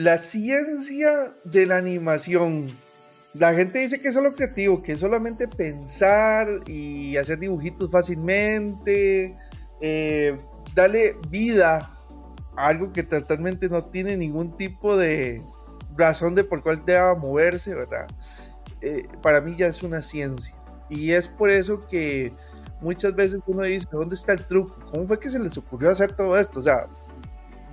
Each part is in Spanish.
La ciencia de la animación. La gente dice que es solo creativo, que es solamente pensar y hacer dibujitos fácilmente, eh, darle vida a algo que totalmente no tiene ningún tipo de razón de por cuál deba moverse, ¿verdad? Eh, para mí ya es una ciencia. Y es por eso que muchas veces uno dice, ¿dónde está el truco? ¿Cómo fue que se les ocurrió hacer todo esto? O sea,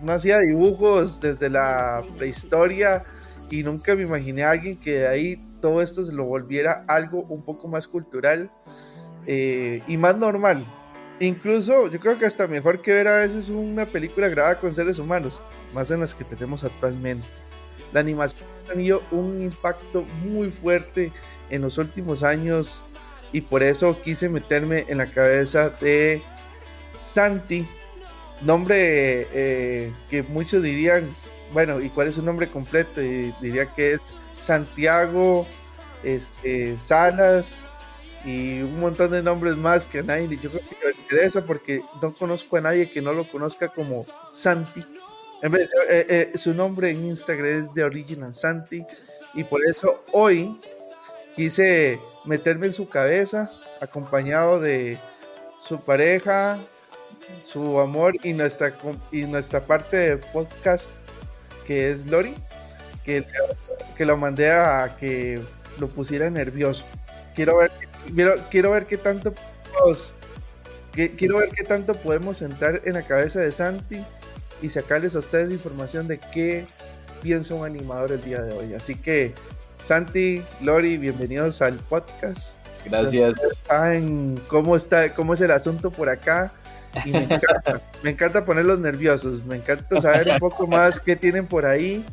no hacía dibujos desde la prehistoria y nunca me imaginé a alguien que de ahí todo esto se lo volviera algo un poco más cultural eh, y más normal. Incluso yo creo que hasta mejor que ver a veces una película grabada con seres humanos, más en las que tenemos actualmente. La animación ha tenido un impacto muy fuerte en los últimos años y por eso quise meterme en la cabeza de Santi, nombre eh, que muchos dirían, bueno, ¿y cuál es su nombre completo? Diría que es Santiago este, Salas y un montón de nombres más que nadie, yo creo que me interesa porque no conozco a nadie que no lo conozca como Santi. En vez, eh, eh, su nombre en Instagram es de Original Santi y por eso hoy quise meterme en su cabeza acompañado de su pareja, su amor y nuestra, y nuestra parte de podcast que es Lori, que, que lo mandé a que lo pusiera nervioso. Quiero ver, quiero, quiero ver qué tanto quiero ver qué tanto podemos entrar en la cabeza de Santi y sacarles a ustedes información de qué piensa un animador el día de hoy. Así que, Santi, Lori, bienvenidos al podcast. Gracias. Saben cómo está, cómo es el asunto por acá. Y me encanta, me encanta ponerlos nerviosos, me encanta saber un poco más qué tienen por ahí.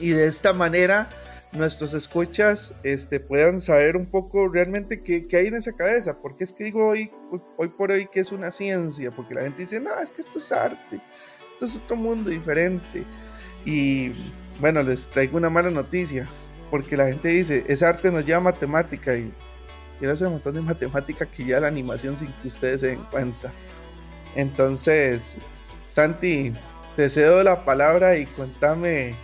Y de esta manera nuestros escuchas este, puedan saber un poco realmente qué, qué, hay en esa cabeza. Porque es que digo hoy, hoy por hoy que es una ciencia, porque la gente dice, no, es que esto es arte, esto es otro mundo diferente. Y bueno, les traigo una mala noticia, porque la gente dice, ese arte nos lleva matemática y quiero hacer un montón de matemática que ya la animación sin que ustedes se den cuenta. Entonces, Santi, te cedo la palabra y cuéntame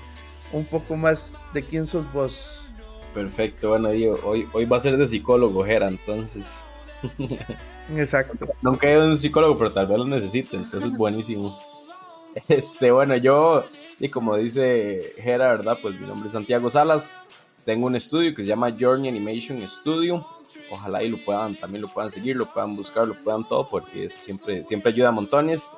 un poco más de quién sos vos. Perfecto, bueno, Diego, hoy, hoy va a ser de psicólogo, Gera, entonces. Exacto. Nunca he ido a un psicólogo, pero tal vez lo necesite, entonces buenísimo. Este, bueno, yo, y como dice Gera, ¿verdad? Pues mi nombre es Santiago Salas, tengo un estudio que se llama Journey Animation Studio. Ojalá y lo puedan, también lo puedan seguir, lo puedan buscar, lo puedan todo, porque eso siempre, siempre ayuda a montones.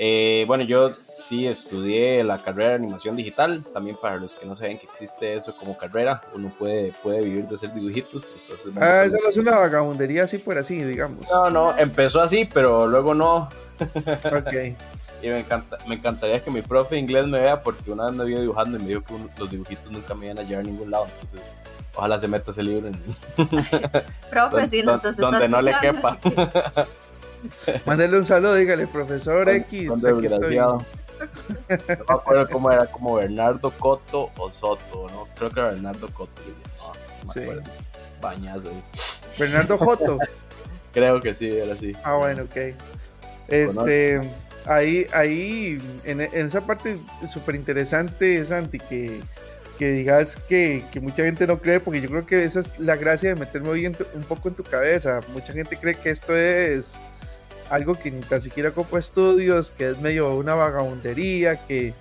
Eh, bueno, yo sí estudié la carrera de animación digital, también para los que no saben que existe eso como carrera, uno puede, puede vivir de hacer dibujitos. ah, eso no es una vagabundería así por así, digamos. No, no, empezó así, pero luego no. ok. y me, encanta, me encantaría que mi profe de inglés me vea porque una vez me vio dibujando y me dijo que los dibujitos nunca me iban a llevar a ningún lado, entonces ojalá se meta ese libro en... profe, si nos Donde no le quepa. Mándale un saludo, dígale, profesor X, aquí estoy. No me acuerdo cómo era, como Bernardo Coto o Soto, ¿no? Creo que era Bernardo Coto. No, sí. Bañazo. Bernardo Joto. Creo que sí, era así. Ah, bueno, ok. Este, ahí, ahí, en, en esa parte súper interesante, Santi, que, que digas que, que, mucha gente no cree, porque yo creo que esa es la gracia de meterme hoy un poco en tu cabeza. Mucha gente cree que esto es algo que ni tan siquiera copa estudios, que es medio una vagabundería, que,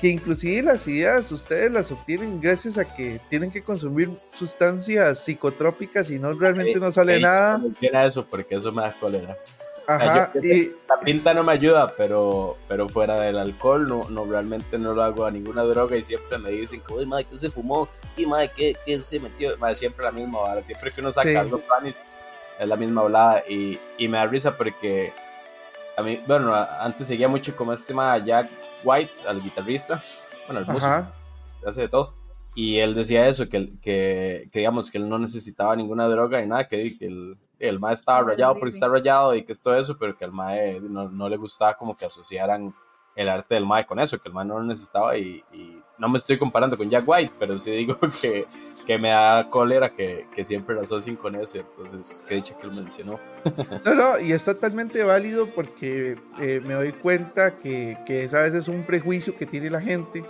que inclusive las ideas ustedes las obtienen gracias a que tienen que consumir sustancias psicotrópicas y no realmente no sale nada. No eso porque eso me da cólera. Ajá, y, la pinta no me ayuda, pero, pero fuera del alcohol no, no realmente no lo hago a ninguna droga y siempre me dicen que, uy, madre, ¿qué se fumó? Y madre, ¿qué, qué se metió? Madre, siempre la misma vara, siempre que uno saca sí. algo planes es la misma hablada y, y, me da risa porque a mí, bueno, antes seguía mucho como este tema Jack White, al guitarrista, bueno, el músico, hace de todo. Y él decía eso, que, que, que, digamos que él no necesitaba ninguna droga ni nada, que, que el, el mae estaba rayado porque está rayado y que es todo eso, pero que al mae no, no, le gustaba como que asociaran el arte del mae con eso, que el mae no lo necesitaba y, y no me estoy comparando con Jack White, pero sí digo que, que me da cólera que, que siempre lo asocien con eso, entonces qué dicha que lo mencionó. No, no, y es totalmente válido porque eh, me doy cuenta que, que esa vez es un prejuicio que tiene la gente.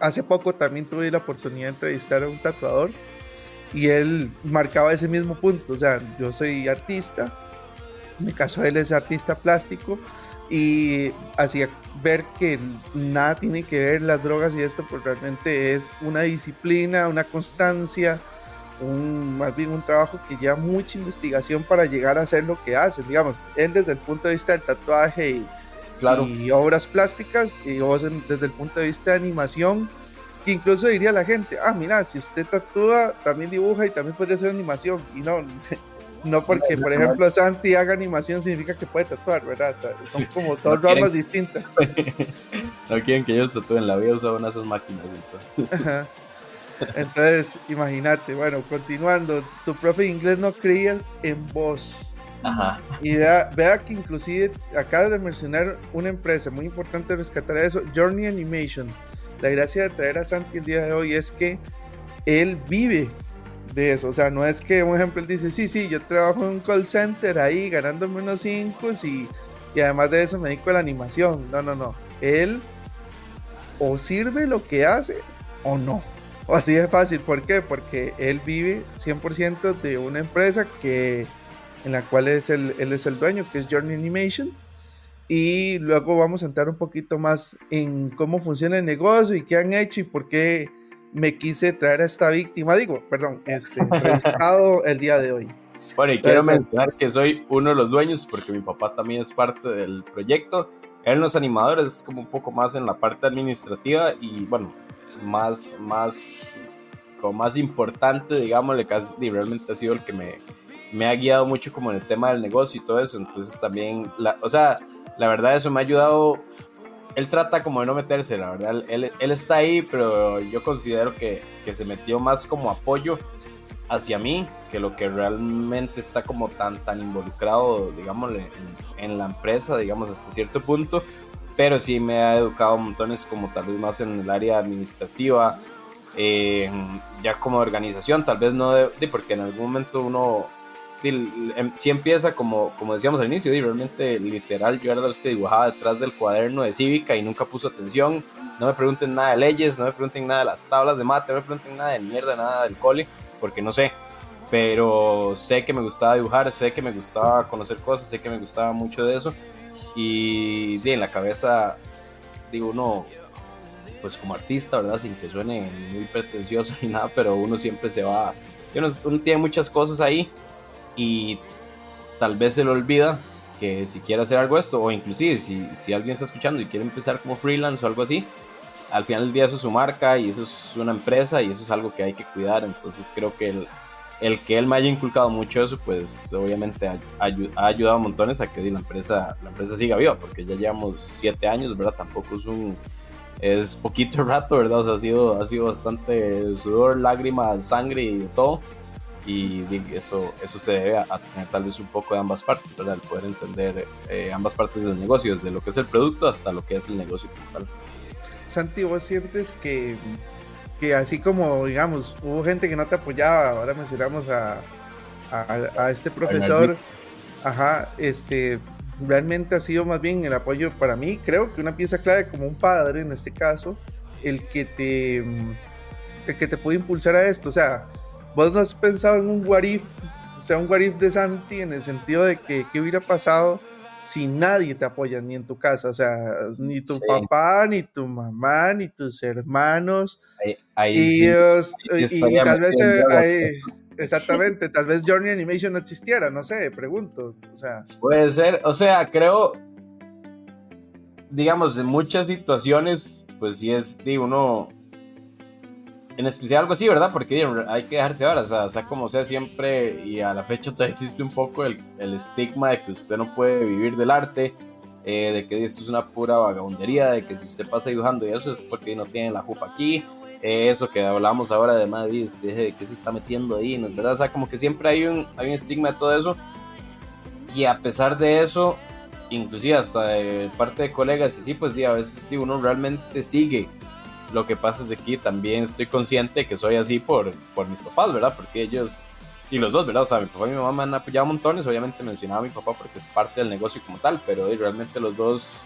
Hace poco también tuve la oportunidad de entrevistar a un tatuador y él marcaba ese mismo punto, o sea, yo soy artista, en mi caso él es artista plástico y hacía ver que nada tiene que ver las drogas y esto, porque realmente es una disciplina, una constancia, un, más bien un trabajo que lleva mucha investigación para llegar a hacer lo que hace. Digamos, él desde el punto de vista del tatuaje y, claro. y obras plásticas, y vos desde el punto de vista de animación, que incluso diría la gente, ah, mira, si usted tatúa, también dibuja y también puede hacer animación. Y no, no porque, por ejemplo, Santi haga animación significa que puede tatuar, ¿verdad? Son como dos ramas distintas. no quieren que ellos tatúen, la vida usaban esas máquinas. Entonces. entonces, imagínate, bueno, continuando, tu profe de inglés no creía en vos. Ajá. Y vea, vea, que inclusive acaba de mencionar una empresa muy importante rescatar eso, Journey Animation. La gracia de traer a Santi el día de hoy es que él vive de eso. O sea, no es que, un ejemplo, él dice, sí, sí, yo trabajo en un call center ahí ganándome unos 5 y, y además de eso me dedico a la animación. No, no, no. Él o sirve lo que hace o no. O así de fácil. ¿Por qué? Porque él vive 100% de una empresa que, en la cual es el, él es el dueño, que es Journey Animation. Y luego vamos a entrar un poquito más en cómo funciona el negocio y qué han hecho y por qué me quise traer a esta víctima, digo, perdón, este, el día de hoy. Bueno, y quiero mencionar que soy uno de los dueños porque mi papá también es parte del proyecto. Él no es animador, es como un poco más en la parte administrativa y bueno, más, más, como más importante, digámosle, casi realmente ha sido el que me, me ha guiado mucho como en el tema del negocio y todo eso. Entonces también, la, o sea, la verdad eso me ha ayudado él trata como de no meterse, la verdad. Él, él está ahí, pero yo considero que, que, se metió más como apoyo hacia mí que lo que realmente está como tan, tan involucrado, digámosle, en, la empresa, digamos, hasta cierto punto. Pero sí me ha educado montones como tal vez más en el área administrativa, eh, ya como organización, tal vez no de, porque en algún momento uno Em, si empieza como, como decíamos al inicio, y realmente literal yo era los que dibujaba detrás del cuaderno de cívica y nunca puso atención. No me pregunten nada de leyes, no me pregunten nada de las tablas de mate, no me pregunten nada de mierda, nada del cole, porque no sé. Pero sé que me gustaba dibujar, sé que me gustaba conocer cosas, sé que me gustaba mucho de eso. Y en la cabeza, digo, uno, pues como artista, ¿verdad? Sin que suene muy pretencioso ni nada, pero uno siempre se va. uno tiene muchas cosas ahí y tal vez se le olvida que si quiere hacer algo esto, o inclusive si, si alguien está escuchando y quiere empezar como freelance o algo así, al final del día eso es su marca y eso es una empresa y eso es algo que hay que cuidar. Entonces creo que el, el que él me haya inculcado mucho eso, pues obviamente ha, ha, ayudado montones a que la empresa, la empresa siga viva, porque ya llevamos siete años, ¿verdad? Tampoco es un... Es poquito rato, ¿verdad? O sea, ha sido, ha sido bastante sudor, lágrimas, sangre y todo y eso, eso se debe a, tener tal vez un poco de ambas partes, ¿verdad? El poder entender eh, ambas partes del negocio, desde lo que es el producto hasta lo que es el negocio total. Santi, ¿vos sientes que, que así como, digamos, hubo gente que no te apoyaba, ahora mencionamos a, a, a este profesor, ajá, este, realmente ha sido más bien el apoyo para mí, creo que una pieza clave como un padre en este caso, el que te, el que te puede impulsar a esto, o sea, ¿Vos no has pensado en un warif, o sea, un warif de Santi en el sentido de que qué hubiera pasado si nadie te apoya ni en tu casa? O sea, ni tu papá, ni tu mamá, ni tus hermanos. Ahí, y, tal vez eh, exactamente, tal vez Journey Animation no existiera, no sé, pregunto. O sea. Puede ser, o sea, creo, digamos, en muchas situaciones, pues sí es, digo, uno en especial algo así, ¿verdad? Porque hay que dejarse ahora, o sea, como sea siempre, y a la fecha todavía existe un poco el, el estigma de que usted no puede vivir del arte, eh, de que esto es una pura vagabundería, de que si usted pasa dibujando y eso es porque no tiene la jupa aquí, eh, eso que hablamos ahora de Madrid, de que se está metiendo ahí, ¿no? ¿verdad? O sea, como que siempre hay un, hay un estigma de todo eso, y a pesar de eso, inclusive hasta de parte de colegas, y sí, pues a veces uno realmente sigue Lo que pasa es de que también estoy consciente que soy así por, por mis papás, ¿verdad? Porque ellos, y los dos, ¿verdad? O sea, mi papá y mi mamá me han apoyado montones, obviamente mencionaba a mi papá porque es parte del negocio como tal, pero realmente los dos,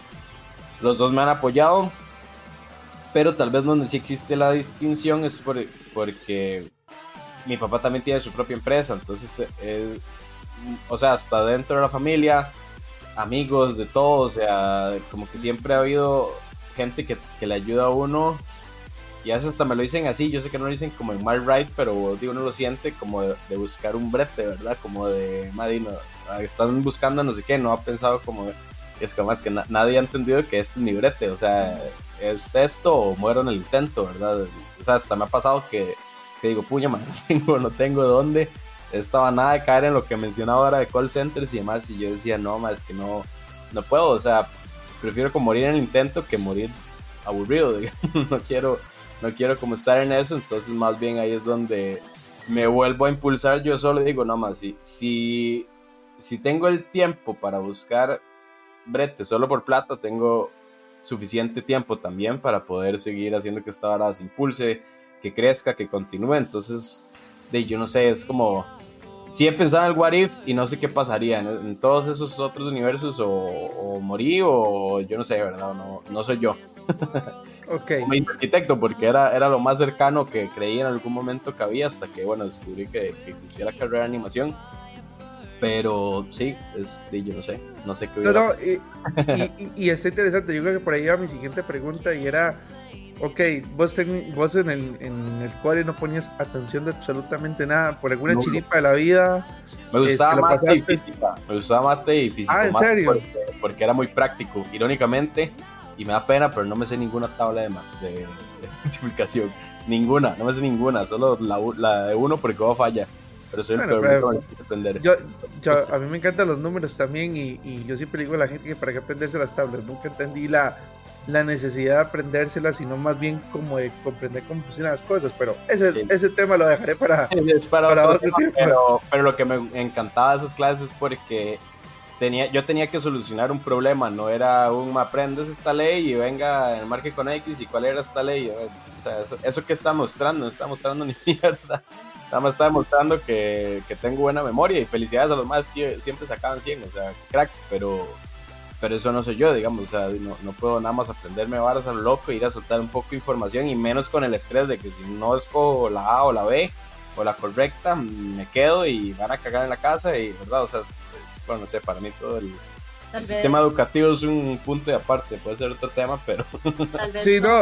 los dos me han apoyado. Pero tal vez donde sí existe la distinción es por, porque mi papá también tiene su propia empresa, entonces, eh, o sea, hasta dentro de la familia, amigos, de todo, o sea, como que siempre ha habido gente que, le ayuda a uno. Y a veces hasta me lo dicen así, yo sé que no lo dicen como en mal right, pero digo, uno lo siente como de, buscar un brete, ¿verdad? Como de, Madino, están buscando no sé qué, no ha pensado como, es como es que nadie ha entendido que este es mi brete, o sea, es esto o muero en el intento, ¿verdad? O sea, hasta me ha pasado que, que digo, puña, man, no tengo, no tengo dónde, estaba nada de caer en lo que mencionaba ahora de call centers y demás, y yo decía, no, más es que no, no puedo, o sea, prefiero como morir en el intento que morir aburrido, no quiero, no quiero como estar en eso, entonces más bien ahí es donde me vuelvo a impulsar, yo solo digo, no más, si, si, si tengo el tiempo para buscar brete solo por plata, tengo suficiente tiempo también para poder seguir haciendo que esta vara se impulse, que crezca, que continúe, entonces, de, yo no sé, es como sí he pensado en el What If y no sé qué pasaría en, todos esos otros universos o, morí o yo no sé, ¿verdad? No, no soy yo. Ok. Como arquitecto, porque era, era lo más cercano que creí en algún momento que había hasta que, bueno, descubrí que, existía la carrera de animación. Pero sí, este, yo no sé, no sé qué hubiera. y, y, y, está interesante, yo creo que por ahí iba mi siguiente pregunta y era ok, vos, vos en, el, en el cual no ponías atención de absolutamente nada, por alguna chiripa de la vida. Me gustaba más mate y física, me gustaba mate y física. Ah, ¿en serio? Porque, era muy práctico, irónicamente, y me da pena, pero no me sé ninguna tabla de, de, multiplicación. Ninguna, no me sé ninguna, solo la, la de uno porque va falla. Pero soy el peor aprender. Yo, yo, a mí me encantan los números también y, y yo siempre digo a la gente que para qué aprenderse las tablas. Nunca entendí la, la necesidad de aprendérselas, sino más bien como de comprender cómo funcionan las cosas. Pero ese, ese tema lo dejaré para, para, otro, tiempo. Pero, pero, lo que me encantaba de esas clases es porque tenía, yo tenía que solucionar un problema, no era un me aprendo esta ley y venga, el marque con X y cuál era esta ley. O sea, eso, eso que está mostrando, no está mostrando ni mierda. Nada más está demostrando que, que tengo buena memoria y felicidades a los más que siempre sacaban 100, o sea, cracks, pero pero eso no soy yo, digamos, o sea, no, no puedo nada más aprenderme varas a lo loco, ir a soltar un poco de información y menos con el estrés de que si no escojo la A o la B o la correcta, me quedo y van a cagar en la casa y, ¿verdad? O sea, bueno, no sé, para mí todo el, sistema educativo es un punto de aparte, puede ser otro tema, pero... Tal vez sí, no,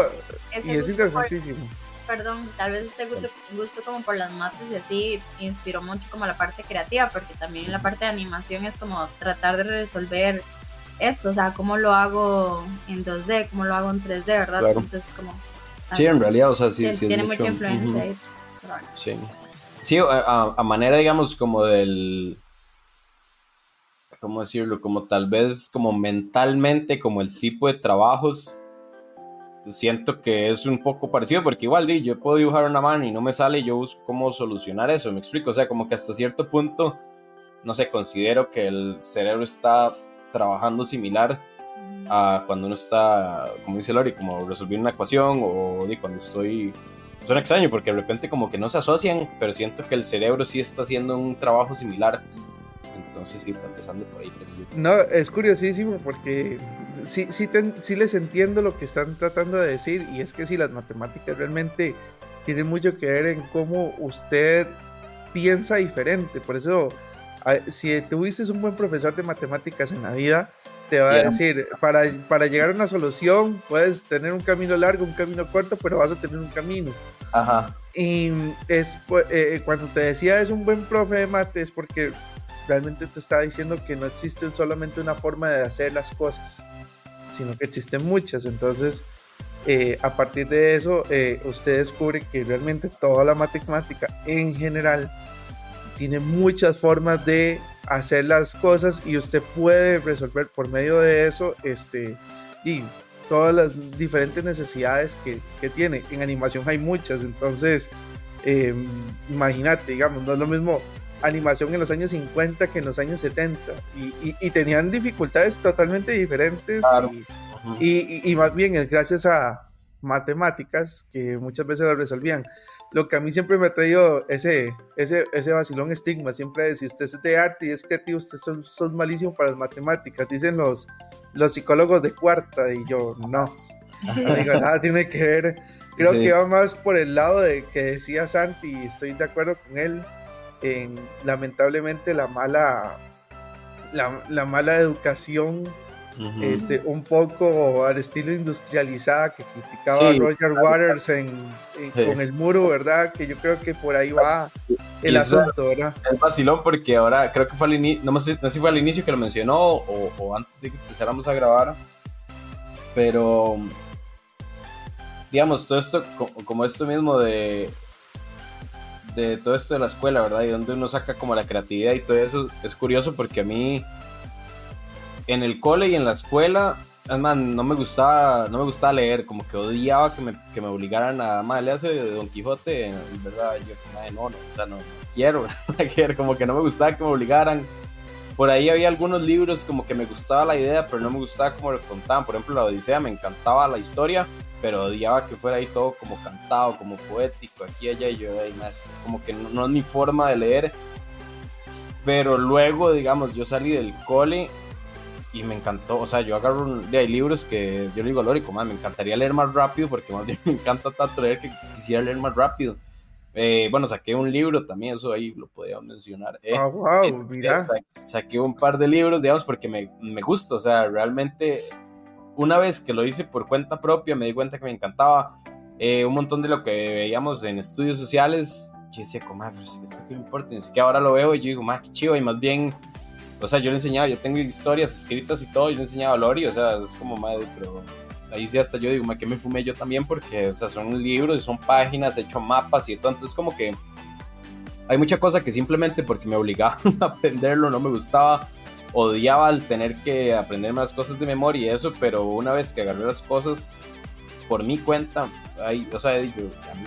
y es interesantísimo. perdón, tal vez ese gusto, gusto, como por las mates y así inspiró mucho como la parte creativa, porque también la parte de animación es como tratar de resolver eso, o sea, cómo lo hago en 2D, cómo lo hago en 3D, ¿verdad? Entonces, como... Sí, en realidad, o sea, sí. sí tiene mucha influencia ahí. Sí. Sí, a, a, manera, digamos, como del... ¿Cómo decirlo? Como tal vez, como mentalmente, como el tipo de trabajos siento que es un poco parecido porque igual di, yo puedo dibujar una mano y no me sale y yo busco cómo solucionar eso, me explico, o sea, como que hasta cierto punto, no sé, considero que el cerebro está trabajando similar a cuando uno está, como dice Lori, como resolviendo una ecuación o de cuando estoy... Suena extraño porque de repente como que no se asocian, pero siento que el cerebro sí está haciendo un trabajo similar. Entonces sí, empezando por ahí. No, es curiosísimo porque sí, sí, sí les entiendo lo que están tratando de decir y es que si las matemáticas realmente tienen mucho que ver en cómo usted piensa diferente. Por eso si tuviste un buen profesor de matemáticas en la vida, te va a decir, para, para llegar a una solución puedes tener un camino largo, un camino corto, pero vas a tener un camino. Ajá. Y es, eh, eh, cuando te decía es un buen profe de mate, es porque realmente te está diciendo que no existe solamente una forma de hacer las cosas, sino que existen muchas. Entonces, eh, a partir de eso, usted descubre que realmente toda la matemática en general tiene muchas formas de hacer las cosas y usted puede resolver por medio de eso este, y todas las diferentes necesidades que, que tiene. En animación hay muchas, entonces em, imagínate, digamos, no es lo mismo animación en los años 50 que en los años 70 y, y, tenían dificultades totalmente diferentes y, y, más bien es gracias a, matemáticas que muchas veces las resolvían. Lo que a mí siempre me ha traído ese, ese, ese vacilón estigma, siempre es, si usted es de arte y es creativo, usted sos, malísimo para las matemáticas, dicen los, los psicólogos de cuarta, y yo, no, no digo, nada tiene que ver, creo que va más por el lado de que decía Santi, y estoy de acuerdo con él, en lamentablemente la mala, la, la mala educación este, un poco al estilo industrializada que criticaba Roger Waters en, con el muro, ¿verdad? Que yo creo que por ahí va el asunto, ¿verdad? Es vacilón porque ahora creo que fue al inicio, no, sé, si fue al inicio que lo mencionó o, antes de que empezáramos a grabar, pero digamos, todo esto, como esto mismo de de todo esto de la escuela, ¿verdad? Y donde uno saca como la creatividad y todo eso, es curioso porque a mí en el cole y en la escuela, además, no me gustaba, no me gustaba leer, como que odiaba que me, que me obligaran a, más le hace de Don Quijote, en verdad, yo, no, no, o sea, no, quiero, como que no me gustaba que me obligaran. Por ahí había algunos libros como que me gustaba la idea, pero no me gustaba cómo lo contaban. Por ejemplo, la Odisea me encantaba la historia, pero odiaba que fuera ahí todo como cantado, como poético, aquí, allá, y yo, ahí más, como que no, no es mi forma de leer. Pero luego, digamos, yo salí del cole y me encantó, o sea, yo agarro, un, de, hay libros que yo le digo a Lori, como, me encantaría leer más rápido porque más bien me encanta tanto leer que quisiera leer más rápido. Eh, bueno, saqué un libro también, eso ahí lo podía mencionar. Eh, ah, wow, mira. Saqué, un par de libros, digamos, porque me, me gusta, o sea, realmente una vez que lo hice por cuenta propia, me di cuenta que me encantaba eh, un montón de lo que veíamos en estudios sociales. Yo decía, como, pues, ¿esto qué me importa? Y que ahora lo veo y yo digo, más que chivo, y más bien o sea, yo le enseñaba, yo tengo historias escritas y todo, yo le enseñaba a Lori, o sea, es como madre, pero ahí sí hasta yo digo, ¿qué me fumé yo también? Porque, o sea, son libros son páginas, he hecho mapas y todo, entonces como que hay mucha cosa que simplemente porque me obligaban a aprenderlo, no me gustaba, odiaba al tener que aprenderme las cosas de memoria y eso, pero una vez que agarré las cosas por mi cuenta, hay, o sea, a mí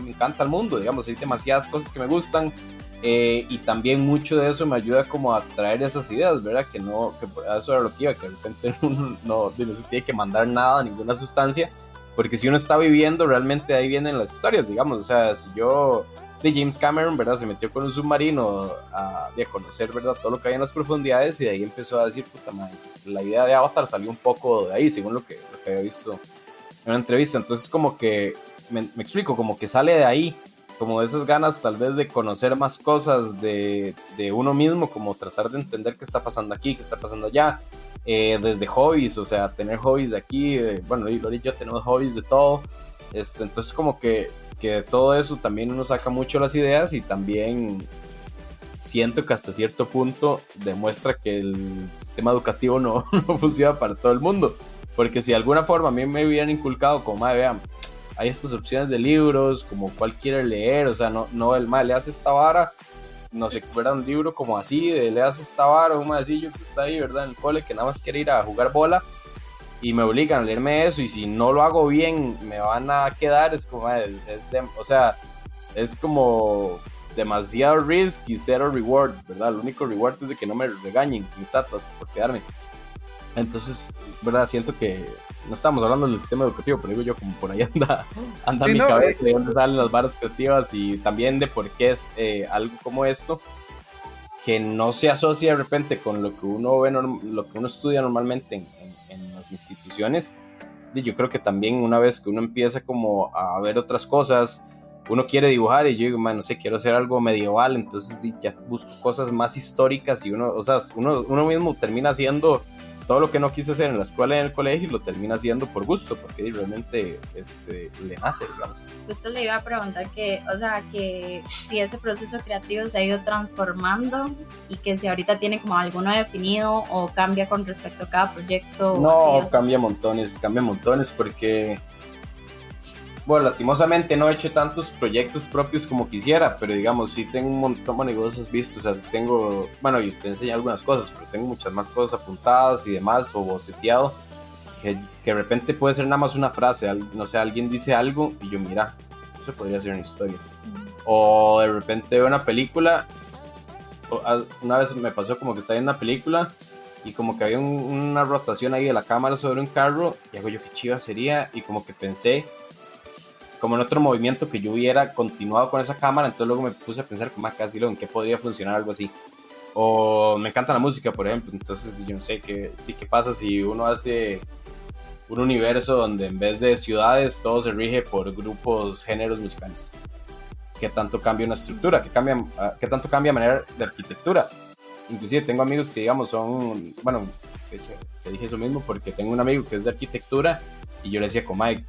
me encanta el mundo, digamos, hay demasiadas cosas que me gustan, eh, y también mucho de eso me ayuda como a traer esas ideas, ¿verdad? Que no, que eso era lo que iba, que de repente no, no, no se tiene que mandar nada, ninguna sustancia, porque si uno está viviendo, realmente ahí vienen las historias, digamos, o sea, si yo de James Cameron, ¿verdad? Se metió con un submarino a, a, conocer, ¿verdad? Todo lo que hay en las profundidades y de ahí empezó a decir, puta madre, la idea de Avatar salió un poco de ahí, según lo que, lo que había visto en una entrevista. Entonces, como que, me, me explico, como que sale de ahí como esas ganas tal vez de conocer más cosas de, de, uno mismo, como tratar de entender qué está pasando aquí, qué está pasando allá, eh, desde hobbies, o sea, tener hobbies de aquí, bueno, y Lori y yo tenemos hobbies de todo, este, entonces como que, que de todo eso también uno saca mucho las ideas y también siento que hasta cierto punto demuestra que el sistema educativo no, no funciona para todo el mundo, porque si de alguna forma a mí me hubieran inculcado como, vean, hay estas opciones de libros, como cuál quiere leer, o sea, no, no el mal, le hace esta vara, no sé, fuera un libro como así, de le hace esta vara, un yo que está ahí, ¿verdad? En el cole, que nada más quiere ir a jugar bola, y me obligan a leerme eso, y si no lo hago bien, me van a quedar, es como, o sea, es como demasiado risk y cero reward, ¿verdad? El único reward es de que no me regañen mis tatas por quedarme. Entonces, ¿verdad? Siento que no estamos hablando del sistema educativo, pero digo yo, como por ahí anda, anda mi cabeza, eh, de dónde salen las barras creativas y también de por qué es eh, algo como esto que no se asocia de repente con lo que uno ve, lo que uno estudia normalmente en, en, las instituciones. Y yo creo que también una vez que uno empieza como a ver otras cosas, uno quiere dibujar y yo digo, no sé, quiero hacer algo medieval, entonces ya busco cosas más históricas y uno, o sea, uno, uno mismo termina haciendo todo lo que no quise hacer en la escuela y en el colegio lo termina haciendo por gusto, porque realmente este, le nace, digamos. Justo le iba a preguntar que, o sea, que si ese proceso creativo se ha ido transformando y que si ahorita tiene como alguno definido o cambia con respecto a cada proyecto. No, cambia montones, cambia montones porque bueno, lastimosamente no he hecho tantos proyectos propios como quisiera, pero digamos, sí tengo un montón de negocios vistos, o sea, tengo, bueno, y te enseño algunas cosas, pero tengo muchas más cosas apuntadas y demás, o boceteado, que, que de repente puede ser nada más una frase, no sé, alguien dice algo y yo, mira, eso podría ser una historia. O de repente veo una película, una vez me pasó como que estaba en una película y como que había una rotación ahí de la cámara sobre un carro y hago yo qué chiva sería y como que pensé como en otro movimiento que yo hubiera continuado con esa cámara, entonces luego me puse a pensar como casi en qué podría funcionar algo así. O me encanta la música, por ejemplo, entonces yo no sé qué, qué pasa si uno hace un universo donde en vez de ciudades todo se rige por grupos, géneros musicales. ¿Qué tanto cambia una estructura? ¿Qué, cambia, ah, qué tanto cambia manera de arquitectura? Inclusive tengo amigos que digamos son, bueno, de hecho, te dije eso mismo porque tengo un amigo que es de arquitectura y yo le decía como Mike,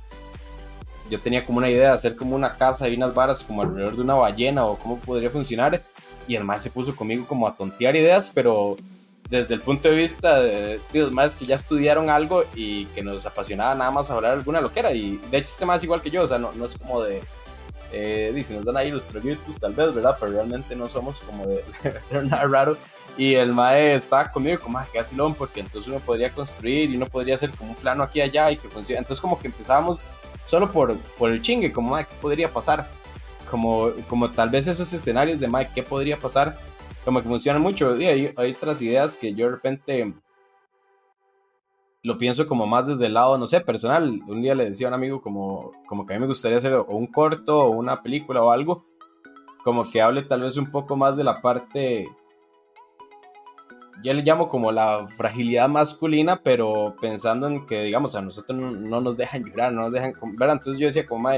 yo tenía como una idea de hacer como una casa y unas varas como alrededor de una ballena o cómo podría funcionar y el más se puso conmigo como a tontear ideas, pero desde el punto de vista de, los más que ya estudiaron algo y que nos apasionaba nada más hablar alguna loquera. Y de hecho, este más igual que yo, o sea, no, no es como de. Eh, dice, nos dan ahí los proyectos, tal vez, ¿verdad? Pero realmente no somos como de, nada raro. Y el mae estaba conmigo como, ah, qué vacilón, porque entonces uno podría construir y uno podría hacer como un plano aquí y allá y que funcione. Entonces, como que empezábamos solo por, por el chingue, como, ¿qué podría pasar? Como, como tal vez esos escenarios de, mae, ¿qué podría pasar? como que funciona mucho. Y hay, hay, otras ideas que yo de repente lo pienso como más desde el lado, no sé, personal. Un día le decía a un amigo como, como que a mí me gustaría hacer un corto o una película o algo, como que hable tal vez un poco más de la parte, ya le llamo como la fragilidad masculina, pero pensando en que, digamos, a nosotros no, nos dejan llorar, no nos dejan ver. Entonces yo decía como,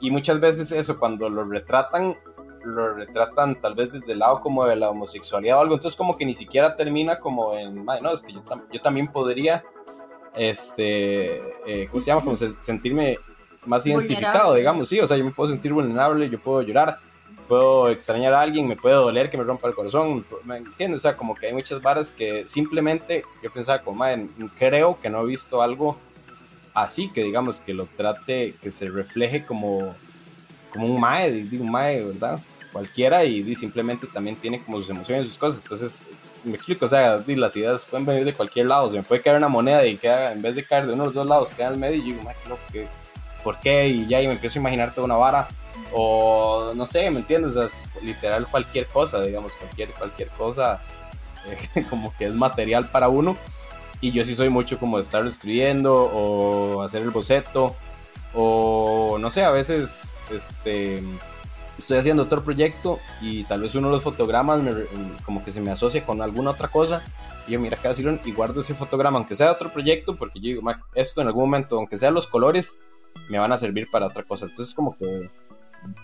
y muchas veces eso, cuando lo retratan, lo retratan tal vez desde el lado como de la homosexualidad o algo, entonces como que ni siquiera termina como en, no, es que yo, yo también podría, este, eh, ¿cómo se llama? Como sentirme más identificado, digamos, sí, o sea, yo me puedo sentir vulnerable, yo puedo llorar, puedo extrañar a alguien, me puede doler que me rompa el corazón, ¿me entiendes? O sea, como que hay muchas varas que simplemente yo pensaba como, creo que no he visto algo así, que digamos, que lo trate, que se refleje como como un mae, digo un mae, ¿verdad? cualquiera y, simplemente también tiene como sus emociones, sus cosas. Entonces, me explico, o sea, las ideas pueden venir de cualquier lado. Se me puede caer una moneda y queda, en vez de caer de uno de los dos lados, queda en el medio y digo, ¿qué, ¿por qué? Y ya y me empiezo a imaginar toda una vara. O no sé, ¿me entiendes? O literal cualquier cosa, digamos, cualquier, cualquier cosa eh, como que es material para uno. Y yo sí soy mucho como de escribiendo o hacer el boceto. O no sé, a veces este estoy haciendo otro proyecto y tal vez uno de los fotogramas como que se me asocia con alguna otra cosa y yo mira cada y guardo ese fotograma aunque sea otro proyecto porque yo digo esto en algún momento aunque sean los colores me van a servir para otra cosa entonces como que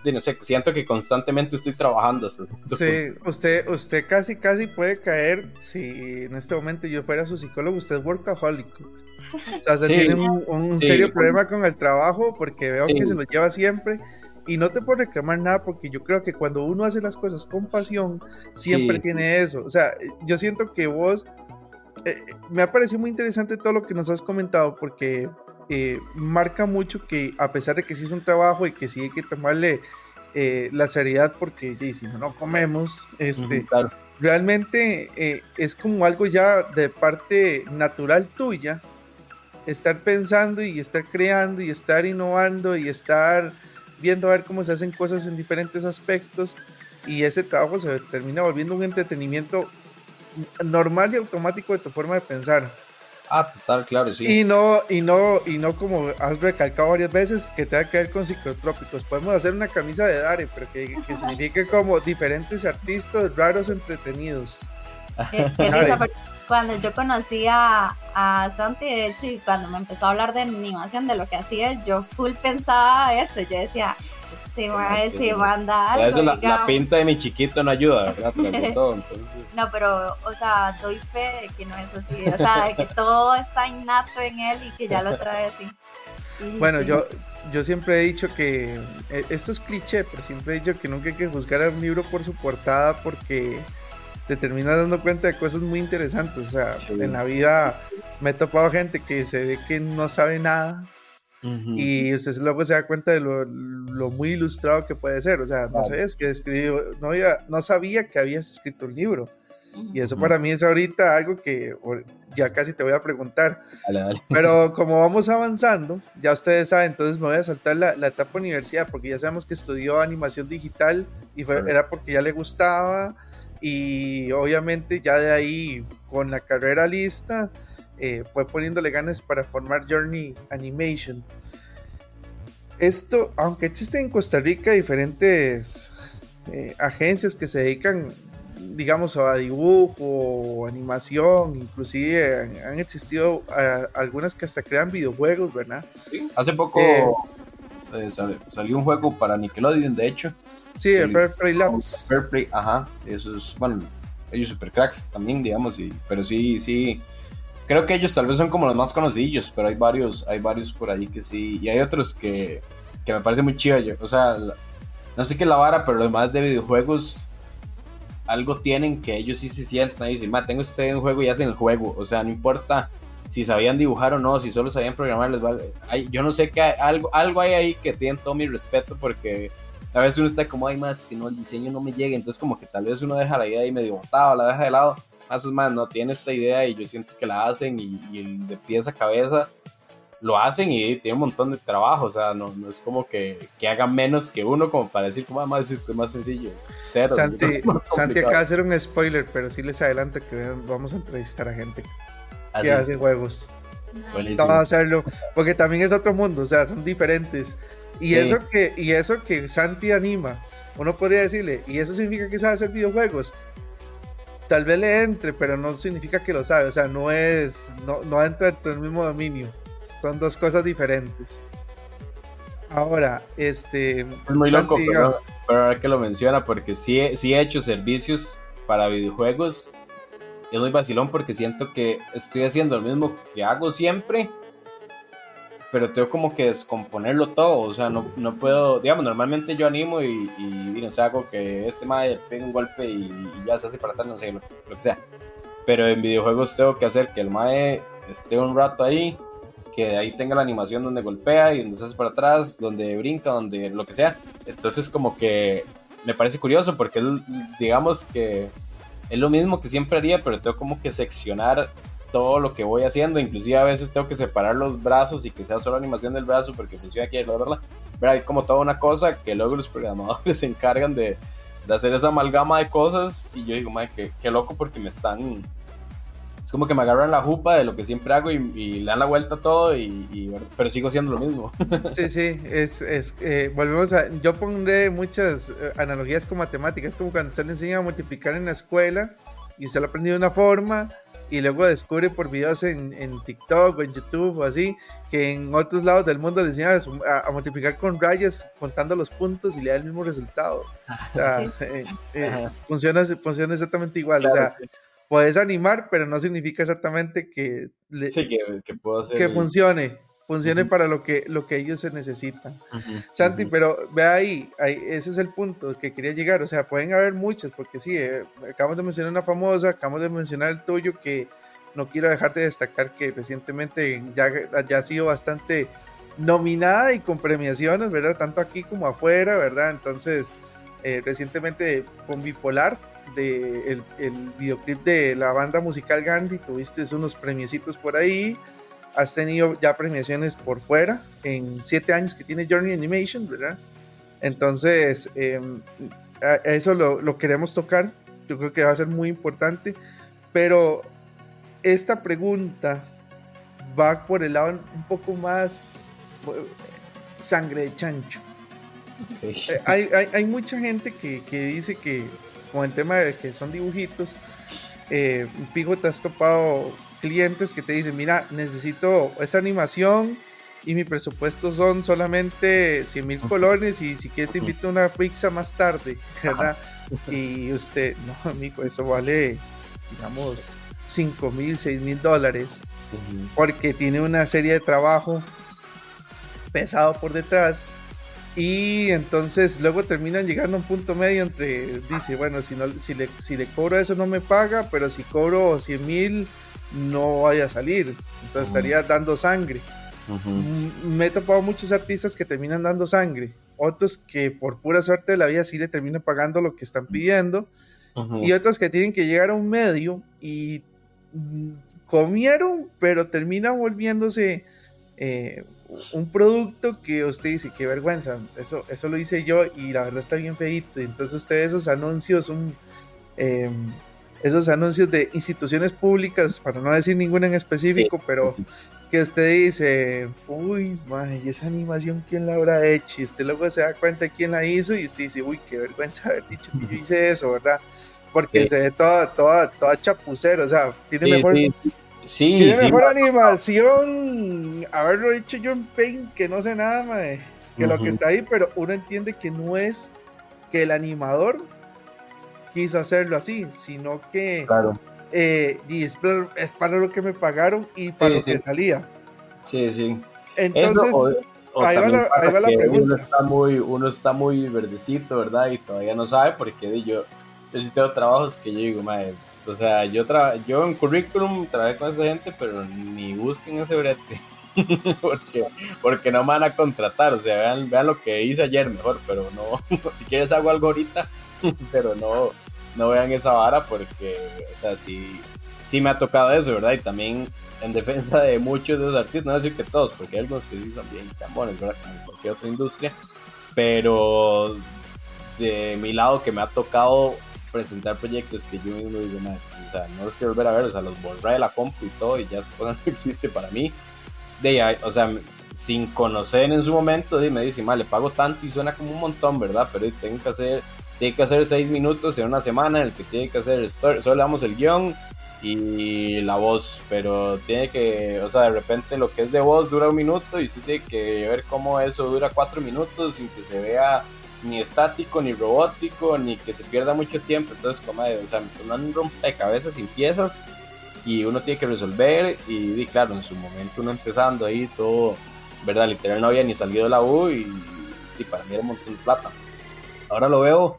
no sé, siento que constantemente estoy trabajando. sí, usted, usted casi, casi puede caer, si en este momento yo fuera su psicólogo, usted es workaholic. O sea, usted tiene un, serio problema con el trabajo porque veo que se lo lleva siempre y no te puedo reclamar nada porque yo creo que cuando uno hace las cosas con pasión, siempre tiene eso. O sea, yo siento que vos, eh, me ha parecido muy interesante todo lo que nos has comentado porque eh, marca mucho que a pesar de que sí es un trabajo y que sí hay que tomarle eh, la seriedad porque si no, no comemos, este, realmente es como algo ya de parte natural tuya, estar pensando y estar creando y estar innovando y estar viendo a ver cómo se hacen cosas en diferentes aspectos y ese trabajo se termina volviendo un entretenimiento normal y automático de tu forma de pensar. Ah, total, claro, sí. Y no, y no, y no como has recalcado varias veces que tenga que ver con psicotrópicos. Podemos hacer una camisa de Dare, pero que, que signifique como diferentes artistas raros entretenidos. cuando yo conocí a, a, Santi, de hecho, y cuando me empezó a hablar de animación, de lo que hacía, yo full pensaba eso. Yo decía, este mae se manda algo. la, pinta de mi chiquito no ayuda, ¿verdad? No, pero, o sea, doy fe de que no es así. O sea, de que todo está innato en él y que ya lo trae así. bueno, yo, yo siempre he dicho que, e, esto es cliché, pero siempre he dicho que nunca hay que juzgar a un libro por su portada porque te terminas dando cuenta de cosas muy interesantes. O sea, en la vida me he topado gente que se ve que no sabe nada y usted luego se da cuenta de lo, muy ilustrado que puede ser. O sea, no sabes que escribió, no, no sabía que habías escrito un libro. Y eso para mí es ahorita algo que ya casi te voy a preguntar. Pero como vamos avanzando, ya ustedes saben, entonces me voy a saltar la, la etapa universidad, porque ya sabemos que estudió animación digital y fue, era porque ya le gustaba y obviamente ya de ahí con la carrera lista eh, fue poniéndole ganas para formar Journey Animation. esto, aunque existen en Costa Rica diferentes eh, agencias que se dedican, digamos, a dibujo animación, inclusive han, existido algunas que hasta crean videojuegos, ¿verdad? Sí, hace poco eh, eh, salió un juego para Nickelodeon, de hecho. Sí, el Fair Play Labs. Fair Play, ajá, eso es, bueno, ellos super cracks también, digamos, y, pero sí, sí, creo que ellos tal vez son como los más conocidos, pero hay varios, hay varios por ahí que sí, y hay otros que, que me parece muy chido, o sea, no sé qué la vara, pero los demás de videojuegos algo tienen que ellos sí se sientan y dicen, ma, tengo este un juego y hacen el juego, o sea, no importa si sabían dibujar o no, si solo sabían programar, les vale. yo no sé qué algo, algo hay ahí que tienen todo mi respeto porque a veces uno está como, ay, más que no, el diseño no me llega, entonces como que tal vez uno deja la idea ahí medio botada, la deja de lado, más es más, no tiene esta idea y yo siento que la hacen y, y de pieza a cabeza lo hacen y tiene un montón de trabajo, o sea, no, no es como que, que, hagan menos que uno como para decir, como, más es más sencillo, cero. Santi, Santi acaba de hacer un spoiler, pero sí les adelanto que vamos a entrevistar a gente que ¿Ah, hace juegos. Vamos a hacerlo, porque también es otro mundo, o sea, son diferentes. Y, eso, que, y eso que Santi anima, uno podría decirle, ¿y eso significa que sabe hacer videojuegos? Tal vez le entre, pero no significa que lo sabe, o sea, no es, no, no entra dentro del mismo dominio. Son dos cosas diferentes. Ahora, este. Es muy loco, pero, ahora que lo menciona, porque sí, sí he hecho servicios para videojuegos. Es muy vacilón porque siento que estoy haciendo lo mismo que hago siempre, pero tengo como que descomponerlo todo. O sea, no, no puedo. Digamos, normalmente yo animo y, y, no sé, hago que este madre pegue un golpe y, ya se hace para atrás, no sé, lo, lo, que sea. Pero en videojuegos tengo que hacer que el mae esté un rato ahí que ahí tenga la animación donde golpea y donde se hace para atrás, donde brinca, donde lo que sea. Entonces como que me parece curioso porque digamos que es lo mismo que siempre haría, pero tengo como que seccionar todo lo que voy haciendo, inclusive a veces tengo que separar los brazos y que sea solo animación del brazo porque funciona aquí, ¿verdad? Pero hay como toda una cosa que luego los programadores se encargan de, de hacer esa amalgama de cosas y yo digo, madre, qué, qué loco porque me están es como que me agarran la jupa de lo que siempre hago y, le dan la vuelta a todo, y, pero sigo haciendo lo mismo. Sí, sí, es, es eh, volvemos a, yo pondré muchas eh, analogías con matemáticas, como cuando usted le enseña a multiplicar en la escuela y usted lo aprende de una forma y luego descubre por videos en, en, TikTok o en YouTube o así, que en otros lados del mundo le enseñan a, multiplicar con rayas contando los puntos y le da el mismo resultado. O sea, eh, funciona, funciona exactamente igual. o sea, puedes animar, pero no significa exactamente que, que, funcione, funcione para lo que, lo que ellos se necesitan. Santi, pero ve ahí, ese es el punto que quería llegar, o sea, pueden haber muchos, porque sí, eh, acabamos de mencionar una famosa, acabamos de mencionar el tuyo, que no quiero dejar de destacar que recientemente ya, ya ha sido bastante nominada y con premiaciones, ¿verdad? Tanto aquí como afuera, ¿verdad? Entonces, eh, recientemente con Bipolar, de el, videoclip de la banda musical Gandhi, tuviste unos premiecitos por ahí, has tenido ya premiaciones por fuera en siete años que tiene Journey Animation, ¿verdad? Entonces, em, eso lo, lo, queremos tocar, yo creo que va a ser muy importante, pero esta pregunta va por el lado un poco más eh, sangre de chancho. Eh, hay, hay, hay, mucha gente que, que dice que con el tema de que son dibujitos, eh, Pigo, te has topado clientes que te dicen, mira, necesito esta animación y mi presupuesto son solamente 100 mil colones y si quieres te invito a una pizza más tarde, ¿verdad? Y usted, no, amigo, eso vale, digamos, 5 mil, 6 mil dólares, porque tiene una serie de trabajo pesado por detrás y entonces luego terminan llegando a un punto medio entre, dice, bueno, si, no, si, le, si le cobro eso no me paga, pero si cobro 100 mil no vaya a salir. Entonces estaría dando sangre. Mm, me he topado muchos artistas que terminan dando sangre. Otros que por pura suerte de la vida sí le terminan pagando lo que están pidiendo. Y otros que tienen que llegar a un medio y mm, comieron, pero terminan volviéndose... Eh, un producto que usted dice, qué vergüenza, eso, eso lo hice yo y la verdad está bien feito. Entonces usted esos anuncios, un, em, esos anuncios de instituciones públicas, para no decir ninguna en específico, pero que usted dice, uy, ¿y esa animación quién la habrá hecho? Y usted luego se da cuenta quién la hizo y usted dice, uy, qué vergüenza haber dicho que yo hice eso, ¿verdad? Porque se ve toda, toda, toda chapucera, o sea, tiene mejor, sí, tiene mejor animación haberlo hecho yo en Paint, que no sé nada, más que lo que está ahí, pero uno entiende que no es que el animador quiso hacerlo así, sino que claro eh, y es, para lo que me pagaron y para lo que salía. Sí, sí. Entonces, ahí, va la, ahí va la pregunta. Uno está, muy, uno está muy verdecito, ¿verdad? Y todavía no sabe porque yo, yo sí tengo trabajos que yo digo, madre, o sea, yo, yo en currículum trabajé con esa gente, pero ni busquen ese brete. porque, porque no me van a contratar, o sea, vean, vean lo que hice ayer mejor, pero no, si quieres hago algo ahorita, pero no, no vean esa vara porque, o sea, sí, sí me ha tocado eso, ¿verdad? Y también en defensa de muchos de los artistas, no decir que todos, porque hay algunos que sí son bien buenos, ¿verdad? Como cualquier otra industria, pero de mi lado que me ha tocado presentar proyectos que yo mismo digo, o sea, no los quiero volver a ver, o sea, los borré de la compu y todo y ya esa cosa no existe para mí. De o sea, sin conocer en su momento, me dice, le pago tanto y suena como un montón, ¿verdad? Pero tengo que hacer tiene que hacer seis minutos en una semana en el que tiene que hacer story, solo le damos el guion y la voz, pero tiene que, o sea, de repente lo que es de voz dura un minuto y sí tiene que ver cómo eso dura cuatro minutos sin que se vea ni estático, ni robótico, ni que se pierda mucho tiempo. Entonces, como, o sea, me están dando un rompecabezas sin piezas y uno tiene que resolver. Y, claro, en su momento uno empezando ahí todo, ¿verdad? Literal no había ni salido de la U y, y para mí era un montón de plata. Ahora lo veo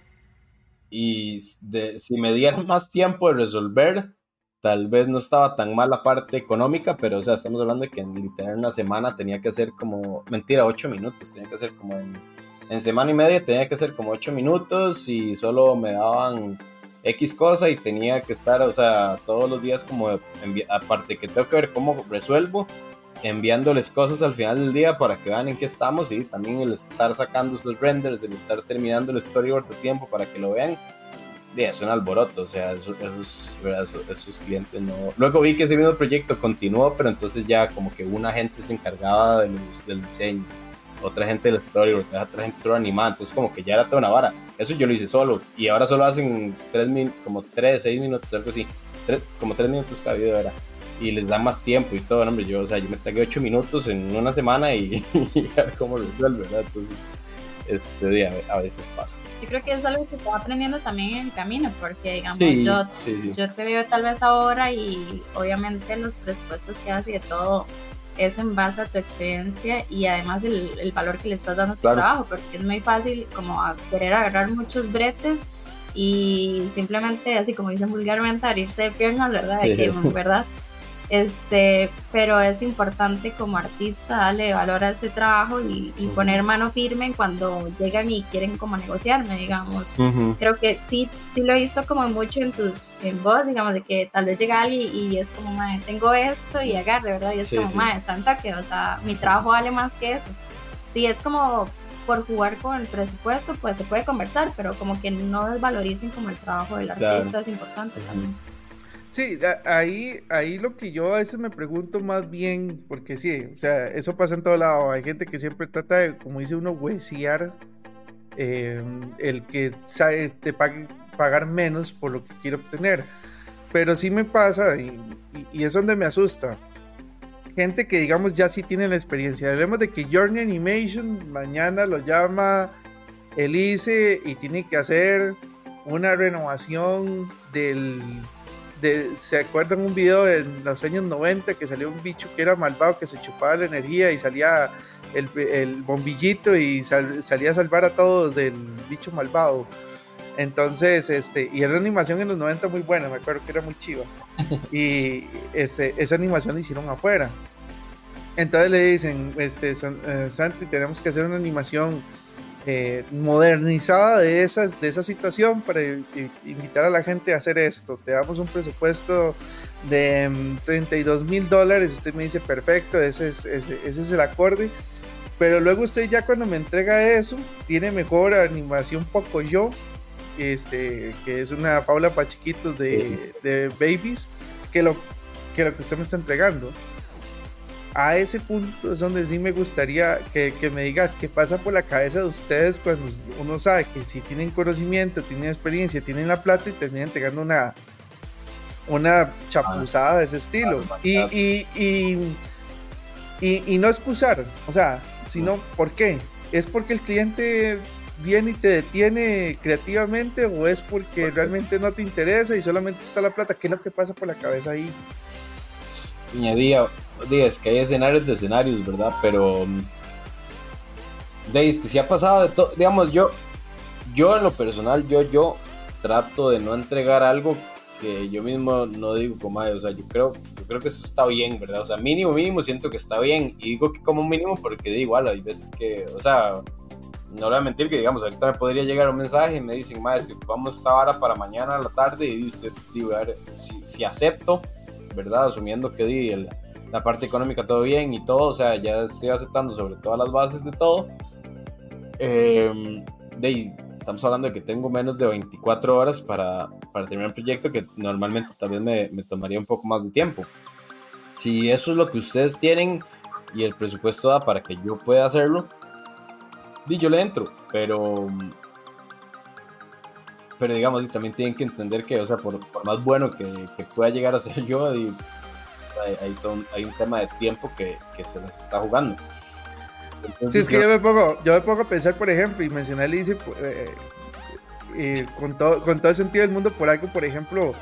y si me dieran más tiempo de resolver, tal vez no estaba tan mal la parte económica, pero o sea, estamos hablando de que en literal una semana tenía que hacer como, mentira, ocho minutos, tenía que hacer como en semana y media tenía que hacer como ocho minutos y solo me daban X cosa y tenía que estar, o sea, todos los días como, aparte que tengo que ver cómo resuelvo, enviándoles cosas al final del día para que vean en qué estamos y también el estar sacando los renders, el estar terminando el storyboard de tiempo para que lo vean, de, es un alboroto, o sea, esos, clientes no... Luego vi que ese mismo proyecto continuó, pero entonces ya como que una gente se encargaba de del diseño, otra gente del storyboard, otra gente solo animada, entonces como que ya era toda una vara. Eso yo lo hice solo y ahora solo hacen tres como tres, seis minutos, algo así, como tres minutos cada video era y les da más tiempo y todo, hombre, yo, o sea, yo me tragué ocho minutos en una semana y, a ver cómo resuelve, ¿verdad? Entonces, este día a veces pasa. Yo creo que es algo que va aprendiendo también en el camino, porque digamos, yo, yo te veo tal vez ahora y obviamente los presupuestos que haces y de todo es en base a tu experiencia y además el, el valor que le estás dando a tu trabajo, porque es muy fácil como querer agarrar muchos bretes y simplemente así como dicen vulgarmente abrirse de piernas, ¿verdad? que, ¿verdad? Este, pero es importante como artista darle valor a ese trabajo y, poner mano firme cuando llegan y quieren como negociarme, digamos. Creo que sí, sí lo he visto como mucho en tus, en vos, digamos, de que tal vez llega alguien y, es como, madre, tengo esto y agarre, ¿verdad? Y es como, madre, santa que, o sea, mi trabajo vale más que eso. Sí, es como por jugar con el presupuesto, pues se puede conversar, pero como que no desvaloricen como el trabajo del artista es importante también. Sí, ahí, ahí lo que yo a veces me pregunto más bien, porque sí, o sea, eso pasa en todo lado. Hay gente que siempre trata de, como dice uno, huesear em, el que sabe, te pague, pagar menos por lo que quiere obtener. Pero sí me pasa, y, es donde me asusta. Gente que, digamos, ya sí tiene la experiencia. Hablemos de que Journey Animation mañana lo llama Elise y tiene que hacer una renovación del ¿se acuerdan un video en los años 90 que salió un bicho que era malvado, que se chupaba la energía y salía el, bombillito y salía a salvar a todos del bicho malvado? Entonces, este, y era una animación en los 90 muy buena, me acuerdo que era muy chiva. Y este, esa animación la hicieron afuera. Entonces le dicen, este, eh, Santi, tenemos que hacer una animación eh, modernizada de, esas, de esa situación para invitar a la gente a hacer esto. Te damos un presupuesto de 32 mm, mil dólares, usted me dice perfecto, ese es, ese, es el acorde. Pero luego usted ya cuando me entrega eso, tiene mejor animación poco yo, este, que es una faula para chiquitos de, de babies, que lo, que lo que usted me está entregando. A ese punto es donde sí me gustaría que, que, me digas qué pasa por la cabeza de ustedes cuando uno sabe que si tienen conocimiento, tienen experiencia, tienen la plata y terminan entregando una, una chapuzada de ese estilo. Y, y, y, y, no excusar, o sea, sino ¿por qué? ¿Es porque el cliente viene y te detiene creativamente o es porque realmente no te interesa y solamente está la plata? ¿Qué es lo que pasa por la cabeza ahí? Piñadía, es que hay escenarios de escenarios, ¿verdad? Pero de es que si ha pasado de todo, digamos, yo, yo en lo personal, yo, yo trato de no entregar algo que yo mismo no digo como, o sea, yo creo, yo creo que eso está bien, ¿verdad? O sea, mínimo, mínimo siento que está bien. Y digo que como mínimo porque de igual, hay veces que, o sea, no voy a mentir que, digamos, ahorita me podría llegar un mensaje y me dicen, más que vamos esta hora para mañana a la tarde y dice, ver, si, acepto, ¿verdad? Asumiendo que di la parte económica todo bien y todo, o sea, ya estoy aceptando sobre todas las bases de todo. Eh, de estamos hablando de que tengo menos de 24 horas para, para terminar un proyecto que normalmente también me, me, tomaría un poco más de tiempo. Si eso es lo que ustedes tienen y el presupuesto da para que yo pueda hacerlo, yo le entro, pero pero digamos, también tienen que entender que, o sea, por, más bueno que, que, pueda llegar a ser yo, hay, hay, hay, un tema de tiempo que, que se les está jugando sí, es que yo, me pongo, yo me pongo a pensar, por ejemplo, y mencioné el ICE eh, con, todo, con todo el sentido del mundo por algo, por ejemplo,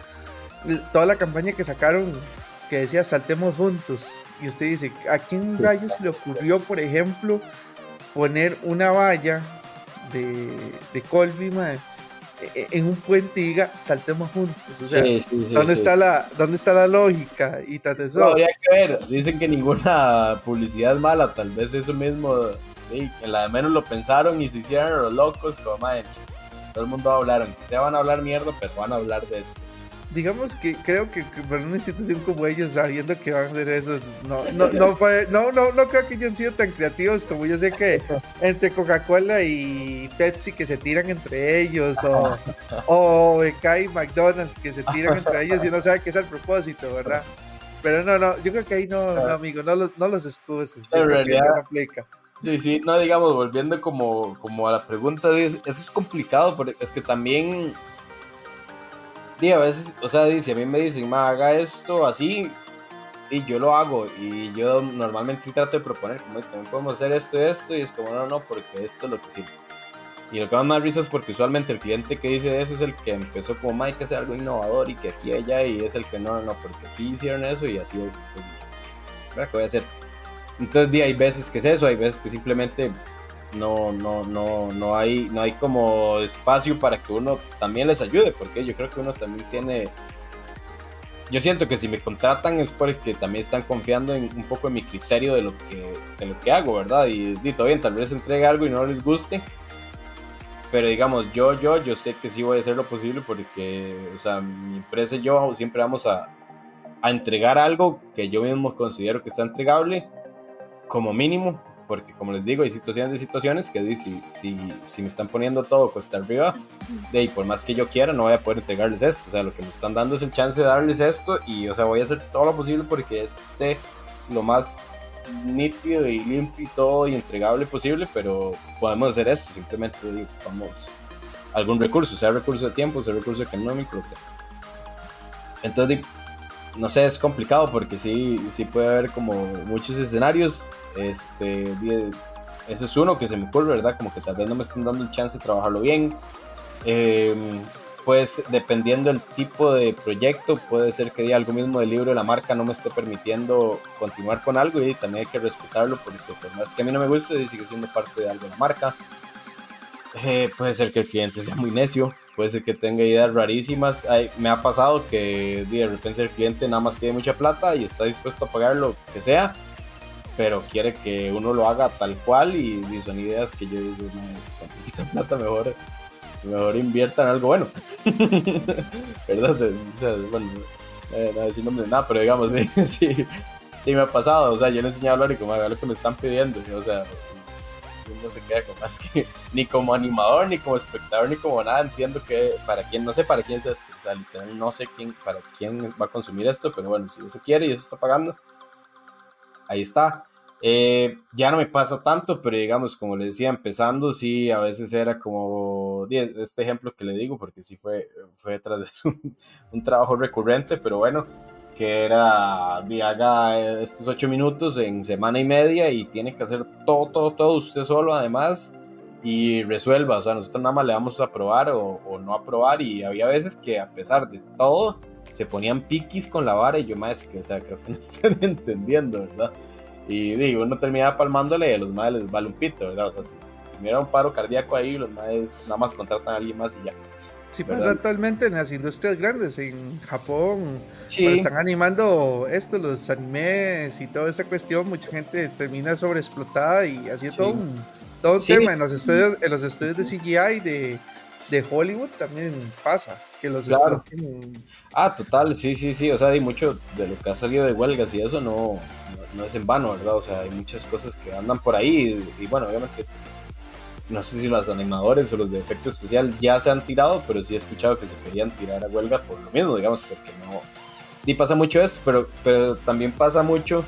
toda la campaña que sacaron que decía saltemos juntos. Y usted dice, ¿a quién rayos le ocurrió, por ejemplo, poner una valla de, de Colby, en un puente y diga saltemos juntos. O sea, ¿dónde, Está la, ¿dónde está la lógica? Y eso. habría que ver. Dicen que ninguna publicidad es mala. Tal vez eso mismo, que la de menos lo pensaron y se hicieron los locos. Como, todo el mundo va a hablar, aunque sea van a hablar mierda, pero van a hablar de esto digamos que creo que, para una institución como ellos, sabiendo que van a hacer eso, no, no, no, no, no, no creo que hayan sido tan creativos como yo sé que entre Coca-Cola y Pepsi que se tiran entre ellos, o, o BK y McDonald's que se tiran entre ellos y uno sabe que es al propósito, ¿verdad? Pero no, no, yo creo que ahí no, no amigo, no los, no los excuses. En realidad, aplica. Sí, sí, no, digamos, volviendo como, como a la pregunta, eso es complicado, porque es que también a veces, o sea, si a mí me dicen, ma, haga esto así, y yo lo hago, y yo normalmente sí trato de proponer, como, también podemos hacer esto y esto, y es como, no, no, porque esto es lo que sí. Y lo que más más risa es porque usualmente el cliente que dice eso es el que empezó como, ma, hay que hacer algo innovador, y que aquí, allá, y es el que no, no, porque aquí hicieron eso, y así es. ¿Qué voy a hacer? Entonces, hay veces que es eso, hay veces que simplemente no, no, no, no hay, no hay como espacio para que uno también les ayude, porque yo creo que uno también tiene. Yo siento que si me contratan es porque también están confiando en un poco en mi criterio de lo que, de lo que hago, ¿verdad? Y, y todo bien, tal vez entregue algo y no les guste. Pero digamos, yo, yo, yo sé que sí voy a hacer lo posible porque, o sea, mi empresa y yo siempre vamos a, a entregar algo que yo mismo considero que está entregable como mínimo porque como les digo, hay situaciones de situaciones que si, si, si me están poniendo todo cuesta arriba, de por más que yo quiera, no voy a poder entregarles esto. O sea, lo que me están dando es el chance de darles esto y, o sea, voy a hacer todo lo posible porque esto esté lo más nítido y limpio y todo y entregable posible, pero podemos hacer esto, simplemente vamos algún recurso, sea recurso de tiempo, sea recurso económico, etc. Entonces, no sé, es complicado porque sí, sí puede haber como muchos escenarios este, ese es uno que se me ocurre, ¿verdad? Como que tal vez no me están dando el chance de trabajarlo bien. Em, pues dependiendo del tipo de proyecto, puede ser que algo mismo del libro de la marca no me esté permitiendo continuar con algo y también hay que respetarlo porque por más que a mí no me guste, sigue siendo parte de algo de la marca. Eh, puede ser que el cliente sea muy necio, puede ser que tenga ideas rarísimas. me ha pasado que de repente el cliente nada más tiene mucha plata y está dispuesto a pagar lo que sea pero quiere que uno lo haga tal cual y, son ideas que yo digo, no, con poquita plata mejor, mejor invierta en algo bueno. ¿Verdad? Bueno, eh, no decir nombre nada, pero digamos, sí, sí, me ha pasado, o sea, yo le enseñé a hablar y como a lo que me están pidiendo, o sea, no se queda con más que ni como animador, ni como espectador, ni como nada, entiendo que para quién, no sé para quién esto, o sea, literal, no sé quién, para quién va a consumir esto, pero bueno, si eso quiere y eso está pagando, ahí está. Eh, ya no me pasa tanto, pero digamos, como le decía, empezando, sí, a veces era como este ejemplo que le digo, porque sí fue, fue de un, un trabajo recurrente, pero bueno, que era, haga estos ocho minutos en semana y media y tiene que hacer todo, todo, todo usted solo además y resuelva, o sea, nosotros nada más le vamos a aprobar o, o no aprobar y había veces que a pesar de todo se ponían piquis con la vara y yo más que, o sea, creo que no están entendiendo, ¿verdad? Y digo, uno terminaba palmándole y a los madres les vale un pito, ¿verdad? O sea, si, si un paro cardíaco ahí, los madres nada más contratan a alguien más y ya. Sí pasa actualmente en las industrias grandes, en Japón, sí. están animando esto, los animes y toda esa cuestión, mucha gente termina sobreexplotada y así todo un, todo un tema en los estudios, en los estudios de CGI de, de Hollywood también pasa, que los claro. Ah, total, sí, sí, sí, o sea, hay mucho de lo que ha salido de huelgas y eso no, no, es en vano, ¿verdad? O sea, hay muchas cosas que andan por ahí y, y bueno, obviamente pues, no sé si los animadores o los de efecto especial ya se han tirado, pero sí he escuchado que se querían tirar a huelga por lo mismo, digamos, porque no... Y pasa mucho esto, pero, pero también pasa mucho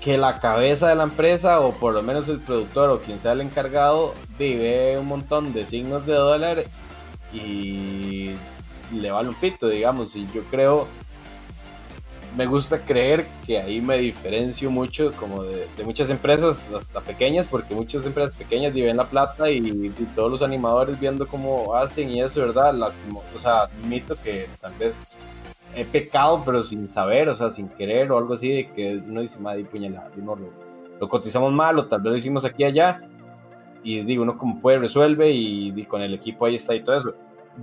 que la cabeza de la empresa, o por lo menos el productor o quien sea el encargado, vive un montón de signos de dólar y le vale un pito, digamos. Y yo creo me gusta creer que ahí me diferencio mucho como de, muchas empresas hasta pequeñas, porque muchas empresas pequeñas viven la plata y, todos los animadores viendo cómo hacen y eso, ¿verdad? Lastimo, o sea, admito que tal vez he pecado, pero sin saber, o sea, sin querer o algo así, de que uno dice, madre, puñalada, lo, lo cotizamos mal o tal vez lo hicimos aquí allá, y digo, uno como puede resuelve y con el equipo ahí está y todo eso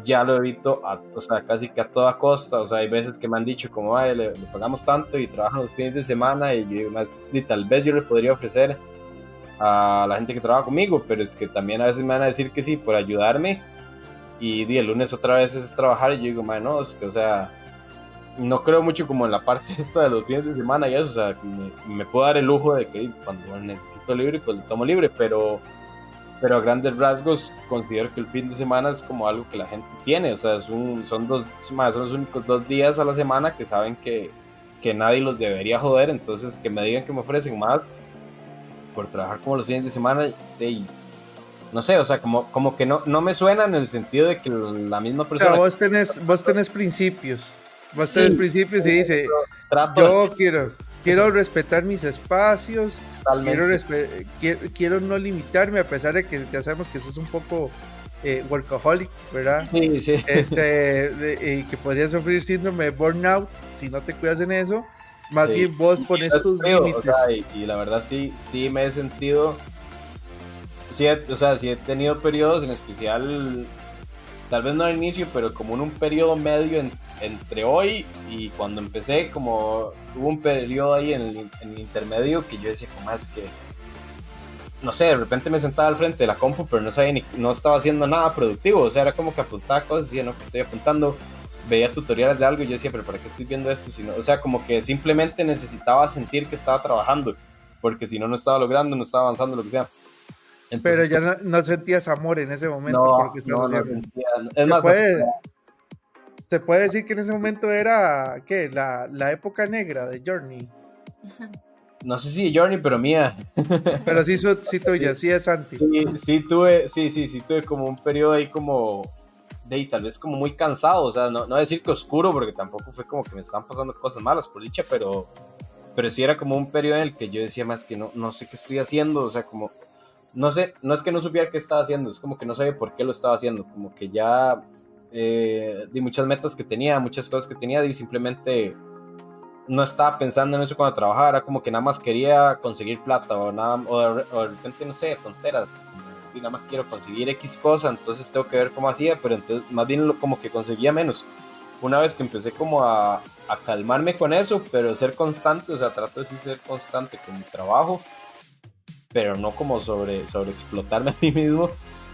ya lo evito, a, o sea, casi que a toda costa. O sea, hay veces que me han dicho como, Ay, le, pagamos tanto y trabajan los fines de semana y, más, y tal vez yo le podría ofrecer a la gente que trabaja conmigo, pero es que también a veces me van a decir que sí por ayudarme y, el lunes otra vez es trabajar y yo digo, no, es que, o sea, no creo mucho como en la parte esta de los fines de semana y eso, o sea, me, me puedo dar el lujo de que cuando necesito libre, pues lo tomo libre, pero pero a grandes rasgos considero que el fin de semana es como algo que la gente tiene, o sea, es un, son, dos, son los únicos dos días a la semana que saben que, que nadie los debería joder, entonces que me digan que me ofrecen más por trabajar como los fines de semana, de, no sé, o sea, como, como que no, no me suena en el sentido de que la misma persona... O sea, vos tenés, vos tenés principios, vos tenés principios y dice, yo quiero, quiero respetar mis espacios, Quiero, quiero, no limitarme, a pesar de que ya sabemos que eso es un poco eh, workaholic, ¿verdad? Sí, sí. Este, y que podría sufrir síndrome de burnout si no te cuidas en eso. Más bien vos pones tus límites. y, la verdad sí, sí me he sentido, sí, o sea, sí he tenido periodos en especial, tal vez no al inicio, pero como en un periodo medio en, entre hoy y cuando empecé, como hubo un periodo ahí en el, intermedio que yo decía, como es que, no sé, de repente me sentaba al frente de la compu, pero no sabía ni, no estaba haciendo nada productivo, o sea, era como que apuntaba cosas y decía, no, que estoy apuntando, veía tutoriales de algo y yo decía, pero ¿para qué estoy viendo esto? Si o sea, como que simplemente necesitaba sentir que estaba trabajando, porque si no, no estaba logrando, no estaba avanzando, lo que sea. pero ya no, sentías amor en ese momento. No, no, no sentía, es más, se puede decir que en ese momento era, ¿qué? La, la época negra de Journey. No sé si Journey, pero mía. Pero sí, sí tuya, sí es Santi. Sí, sí tuve, sí, sí, sí tuve como un periodo ahí como de tal vez como muy cansado, o sea, no, no decir que oscuro, porque tampoco fue como que me estaban pasando cosas malas por dicha, pero, pero sí era como un periodo en el que yo decía más que no, no sé qué estoy haciendo, o sea, como, no sé, no es que no supiera qué estaba haciendo, es como que no sabía por qué lo estaba haciendo, como que ya eh, de muchas metas que tenía, muchas cosas que tenía y simplemente no estaba pensando en eso cuando trabajaba, era como que nada más quería conseguir plata o, nada, o, de, repente, no sé, tonteras, y nada más quiero conseguir X cosa, entonces tengo que ver cómo hacía, pero entonces más bien como que conseguía menos. Una vez que empecé como a, a calmarme con eso, pero ser constante, o sea, trato de ser constante con mi trabajo, pero no como sobre, sobre explotarme a mí mismo,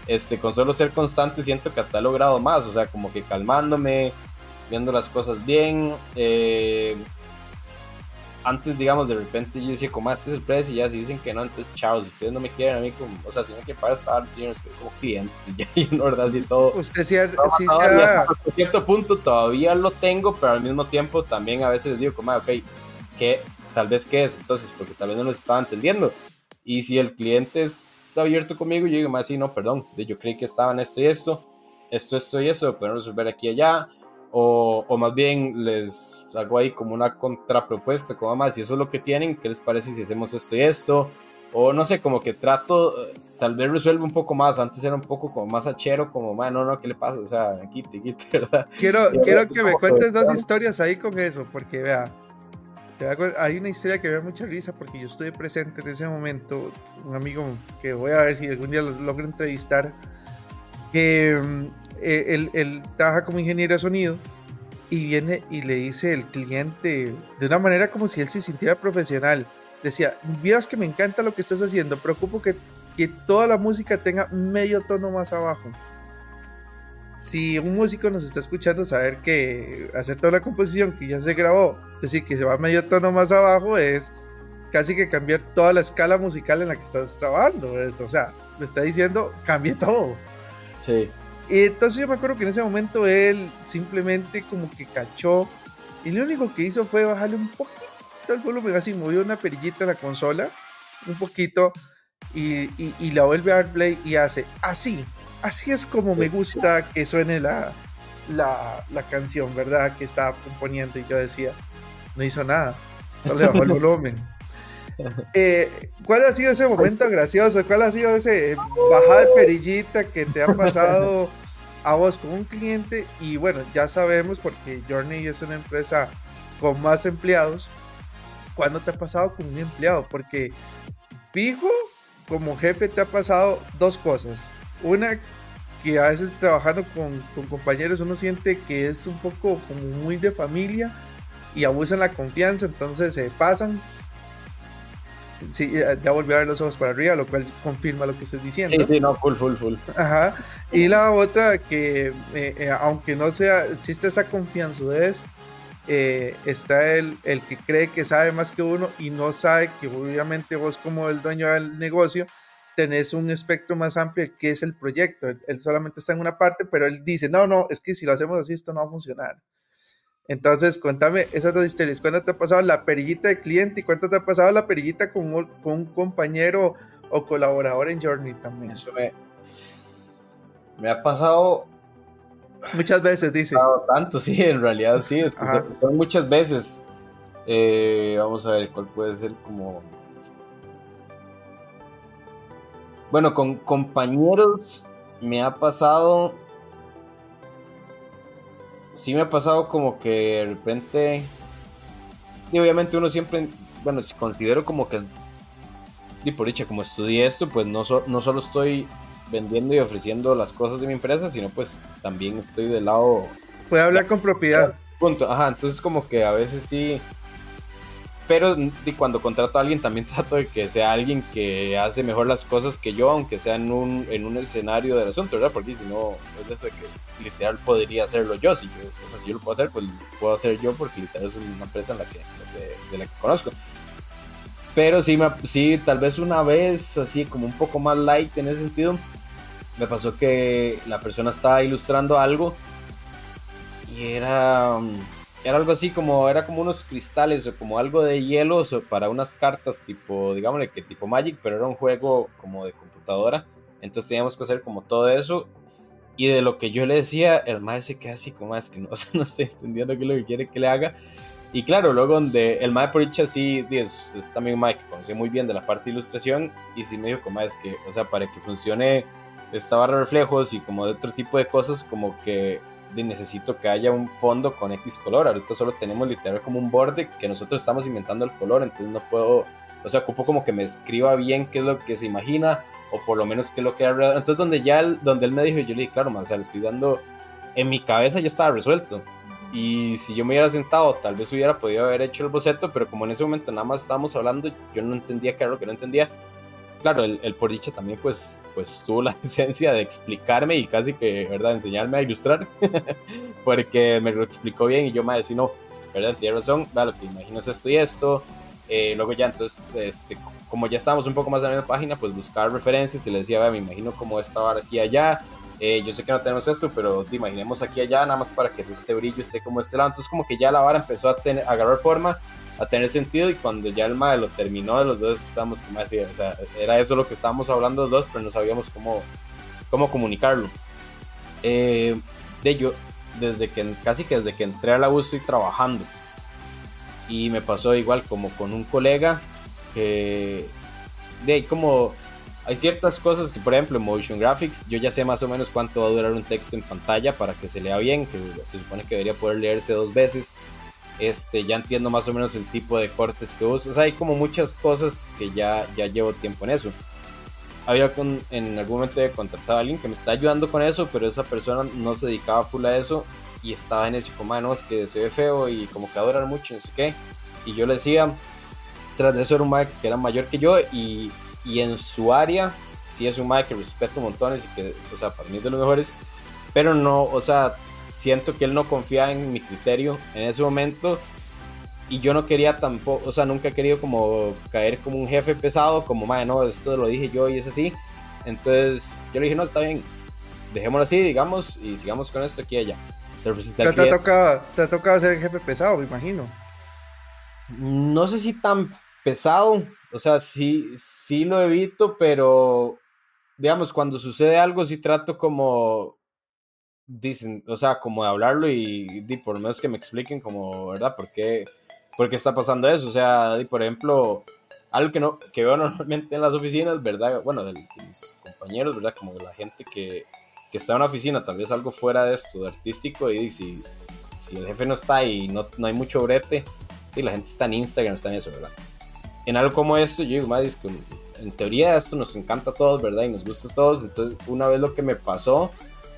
este, con solo ser constante siento que hasta he logrado más, o sea, como que calmándome, viendo las cosas bien. Eh, antes, digamos, de repente yo decía, como ah, este es el precio, y ya si dicen que no, entonces chao, si ustedes no me quieren a mí, como, o sea, si no me quieren pagar esta yo no como cliente, ya, y en verdad, así todo. Usted sí, sí, hasta cierto punto todavía lo tengo, pero al mismo tiempo también a veces digo, como, ah, ok, ¿qué, tal vez qué es entonces, porque tal vez no nos estaba entendiendo. Y si el cliente está abierto conmigo, yo digo, más sí, no, perdón, yo creí que estaban esto y esto, esto, esto y eso, lo resolver aquí y allá, o, o, más bien les hago ahí como una contrapropuesta, como más, si eso es lo que tienen, ¿qué les parece si hacemos esto y esto? O no sé, como que trato, tal vez resuelve un poco más, antes era un poco como más achero, como, man, no, no, ¿qué le pasa? O sea, quite, quite, ¿verdad? Quiero, quiero que me cuentes dos historias ahí con eso, porque vea, hay una historia que me da mucha risa porque yo estuve presente en ese momento, un amigo que voy a ver si algún día lo logro entrevistar, que eh, él, él, trabaja como ingeniero de sonido y viene y le dice el cliente de una manera como si él se sintiera profesional. Decía, vieras que me encanta lo que estás haciendo, preocupo que, que toda la música tenga medio tono más abajo. Si un músico nos está escuchando, saber que hacer toda la composición que ya se grabó, decir que se va medio tono más abajo, es casi que cambiar toda la escala musical en la que estás trabajando. O sea, le está diciendo, cambie todo. Sí. Y entonces yo me acuerdo que en ese momento él simplemente como que cachó y lo único que hizo fue bajarle un poquito el volumen, así movió una perillita en la consola, un poquito, y, y, la vuelve a dar play y hace así, así es como me gusta que suene la, la, la canción, ¿verdad? Que estaba componiendo y yo decía, no hizo nada, solo le bajó el volumen. Eh, ¿Cuál ha sido ese momento gracioso? ¿Cuál ha sido ese bajada de perillita que te ha pasado a vos con un cliente? Y bueno, ya sabemos porque Journey es una empresa con más empleados. ¿Cuándo te ha pasado con un empleado? Porque fijo, como jefe te ha pasado dos cosas. Una, que a veces trabajando con, con compañeros uno siente que es un poco como muy de familia y abusan la confianza, entonces se pasan sí, ya volvió a ver los ojos para arriba, lo cual confirma lo que estoy diciendo. Sí, sí, no, full, full, full. Ajá. Y la otra, que eh, eh, aunque no sea, existe esa confianza, eh, está el, el que cree que sabe más que uno y no sabe que obviamente vos como el dueño del negocio tenés un espectro más amplio que es el proyecto. él solamente está en una parte, pero él dice, no, no, es que si lo hacemos así, esto no va a funcionar. Entonces, cuéntame esas dos historias. ¿Cuándo te ha pasado la perillita de cliente y cuánto te ha pasado la perillita con un, compañero o colaborador en Journey también? Eso me, me ha pasado. Muchas veces, dice. Tanto, sí, en realidad sí, es que son muchas veces. Eh, vamos a ver cuál puede ser como. Bueno, con compañeros me ha pasado sí me ha pasado como que de repente, y obviamente uno siempre, bueno, si considero como que, y por dicha, como estudié esto, pues no, no solo estoy vendiendo y ofreciendo las cosas de mi empresa, sino pues también estoy del lado... Puede hablar con propiedad. Punto, ajá, entonces como que a veces sí pero cuando contrato a alguien también trato de que sea alguien que hace mejor las cosas que yo, aunque sea en un, en un escenario del asunto, ¿verdad? Porque si no, es eso de que literal podría hacerlo yo. Si yo, o sea, si yo lo puedo hacer, pues puedo hacer yo porque literal es una empresa en la que, de, la que conozco. Pero sí, me, sí, tal vez una vez, así como un poco más light en ese sentido, me pasó que la persona estaba ilustrando algo y era era algo así como, era como unos cristales o como algo de hielo para unas cartas tipo, digámosle que tipo Magic, pero era un juego como de computadora. Entonces teníamos que hacer como todo eso. Y de lo que yo le decía, el maestro se queda así como, es que no, no estoy entendiendo qué es lo que quiere que le haga. Y claro, luego donde el maestro por dicha sí, es, también Mike, conoce muy bien de la parte de ilustración y sí me dijo como es que, o sea, para que funcione esta barra de reflejos y como de otro tipo de cosas, como que necesito que haya un fondo con X color. Ahorita solo tenemos literal como un borde que nosotros estamos inventando el color, entonces no puedo, o sea, ocupo como que me escriba bien qué es lo que se imagina o por lo menos qué es lo que Entonces donde ya, donde él me dijo, yo le dije, claro, man, o sea, lo estoy dando, en mi cabeza ya estaba resuelto. Y si yo me hubiera sentado, tal vez hubiera podido haber hecho el boceto, pero como en ese momento nada más estábamos hablando, yo no entendía qué era lo que no entendía claro, el, el por dicha también pues, pues tuvo la esencia de explicarme y casi que, ¿verdad?, enseñarme a ilustrar, porque me lo explicó bien y yo me decía, no, ¿verdad?, tiene razón, vale, lo que imagino es esto y esto, eh, luego ya entonces, este, como ya estábamos un poco más en la misma página, pues buscar referencias y le decía, me imagino cómo estaba aquí allá, eh, yo sé que no tenemos esto, pero te imaginemos aquí allá, nada más para que este brillo esté como este lado. Entonces, como que ya la vara empezó a, tener, a agarrar forma a tener sentido y cuando ya el mae lo terminó, los dos estábamos como así, o sea, era eso lo que estábamos hablando los dos, pero no sabíamos cómo, cómo comunicarlo. Eh, de yo, desde que casi que desde que entré a la U estoy trabajando y me pasó igual como con un colega que de ahí como hay ciertas cosas que por ejemplo en motion graphics yo ya sé más o menos cuánto va a durar un texto en pantalla para que se lea bien que se supone que debería poder leerse dos veces este ya entiendo más o menos el tipo de cortes que uso hay como muchas cosas que ya ya llevo tiempo en eso había con, en algún momento contratado a alguien que me está ayudando con eso pero esa persona no se dedicaba full a eso y estaba en ese como, no, es que se ve feo y como que adoran mucho, no sé qué. Y yo le decía, tras de eso era un Mike que era mayor que yo y, y en su área sí es un Mike que respeto montones y que, o sea, para mí es de los mejores, pero no, o sea, siento que él no confía en mi criterio en ese momento y yo no quería tampoco, o sea, nunca he querido como caer como un jefe pesado, como, madre, no, esto lo dije yo y es así. Entonces yo le dije, no, está bien, dejémoslo así, digamos, y sigamos con esto aquí y allá te, ha tocado, te tocado ser el jefe pesado, me imagino. No sé si tan pesado, o sea, sí, sí lo evito, pero digamos, cuando sucede algo, sí trato como, dicen, o sea, como de hablarlo y, por lo menos que me expliquen como, ¿verdad? ¿Por qué, por qué está pasando eso? O sea, por ejemplo, algo que, no, que veo normalmente en las oficinas, ¿verdad? Bueno, de mis compañeros, ¿verdad? Como de la gente que, que está en una oficina, tal vez algo fuera de esto, de artístico, y si, si el jefe no está y no, no hay mucho brete, y la gente está en Instagram, está en eso, ¿verdad? En algo como esto, yo digo, madre, en teoría esto nos encanta a todos, ¿verdad? Y nos gusta a todos. Entonces, una vez lo que me pasó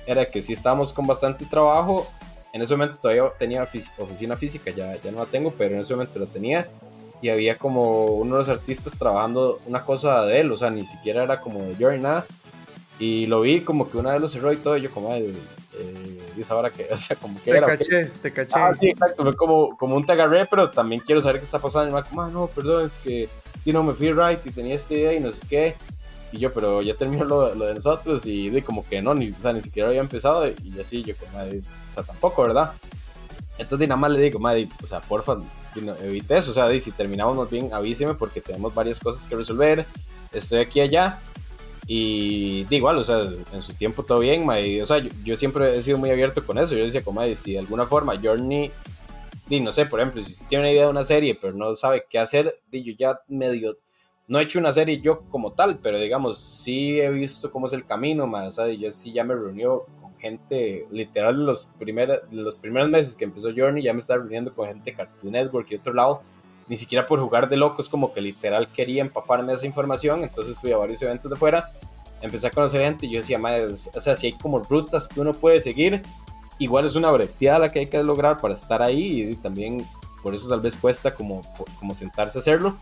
era que sí estábamos con bastante trabajo. En ese momento todavía tenía oficina física, ya, ya no la tengo, pero en ese momento lo tenía. Y había como uno de los artistas trabajando una cosa de él, o sea, ni siquiera era como de ni nada. Y lo vi como que una vez lo cerró y todo, y yo como, eh, dice ahora que, o sea, como que te Caché, te caché, ah, sí, exacto, fue como, como un te agarré, pero también quiero saber qué está pasando. Y me como, ah, no, perdón, es que, you no me fui right y tenía esta idea y no sé qué. Y yo, pero ya terminó lo, lo de nosotros y de como que no, ni, o sea, ni siquiera había empezado y así, yo como, o sea, tampoco, ¿verdad? Entonces nada más le digo, madre, o sea, porfa, evite eso, o sea, si terminamos bien, avíseme porque tenemos varias cosas que resolver, estoy aquí allá y de igual, o sea, en su tiempo todo bien, o sea, yo, siempre he sido muy abierto con eso. Yo decía, como, si de alguna forma Journey, di, no sé, por ejemplo, si tiene una idea de una serie, pero no sabe qué hacer, di, yo ya medio, no he hecho una serie yo como tal, pero digamos, sí he visto cómo es el camino, más, o sea, yo sí ya me reunió con gente, literal, los, primer, los primeros meses que empezó Journey, ya me estaba reuniendo con gente de Cartoon Network y otro lado ni siquiera por jugar de locos, como que literal quería empaparme esa información, entonces fui a varios eventos de fuera, empecé a conocer gente y yo decía, o sea, si hay como rutas que uno puede seguir, igual es una breteada la que hay que lograr para estar ahí y también por eso tal vez cuesta como, como sentarse a hacerlo,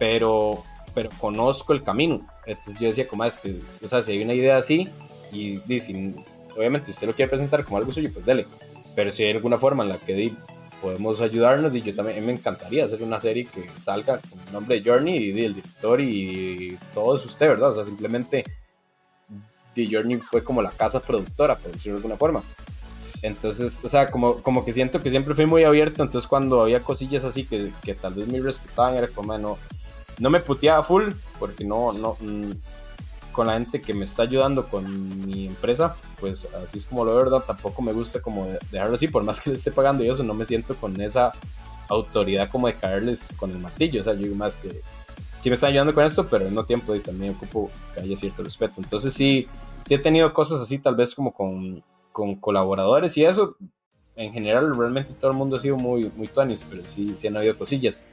pero, pero conozco el camino, entonces yo decía, como es que, o sea, si hay una idea así y dice, obviamente si usted lo quiere presentar como algo suyo, pues dele, pero si hay alguna forma en la que podemos ayudarnos y yo también me encantaría hacer una serie que salga con el nombre de Journey y el director y todo es usted, ¿verdad? O sea, simplemente The Journey fue como la casa productora, por decirlo de alguna forma. Entonces, o sea, como, como que siento que siempre fui muy abierto, entonces cuando había cosillas así que, que tal vez me respetaban, era como, no, no me puteaba full, porque no, no, mm, con la gente que me está ayudando con mi empresa, pues así es como lo verdad, tampoco me gusta como dejarlo así, por más que le esté pagando yo eso, no me siento con esa autoridad como de caerles con el martillo, o sea, yo más que sí me están ayudando con esto, pero al mismo tiempo y también ocupo que haya cierto respeto, entonces sí, sí he tenido cosas así tal vez como con, con colaboradores y eso, en general realmente todo el mundo ha sido muy, muy tuanis, pero sí, sí han habido cosillas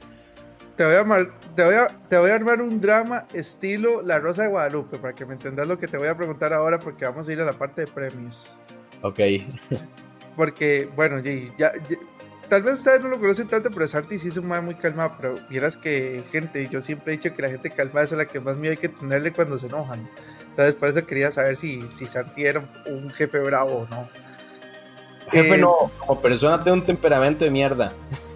te voy, a te, voy a, te voy a armar un drama estilo La Rosa de Guadalupe, para que me entendas lo que te voy a preguntar ahora, porque vamos a ir a la parte de premios. Ok. porque, bueno, ya, tal vez ustedes no lo conocen tanto, pero Santi sí es un man muy calmado, pero vieras que gente, yo siempre he dicho que la gente calmada es a la que más miedo hay que tenerle cuando se enojan. Entonces, por eso quería saber si, si Santi era un, jefe bravo o no. Jefe eh, no, como persona tengo un temperamento de mierda.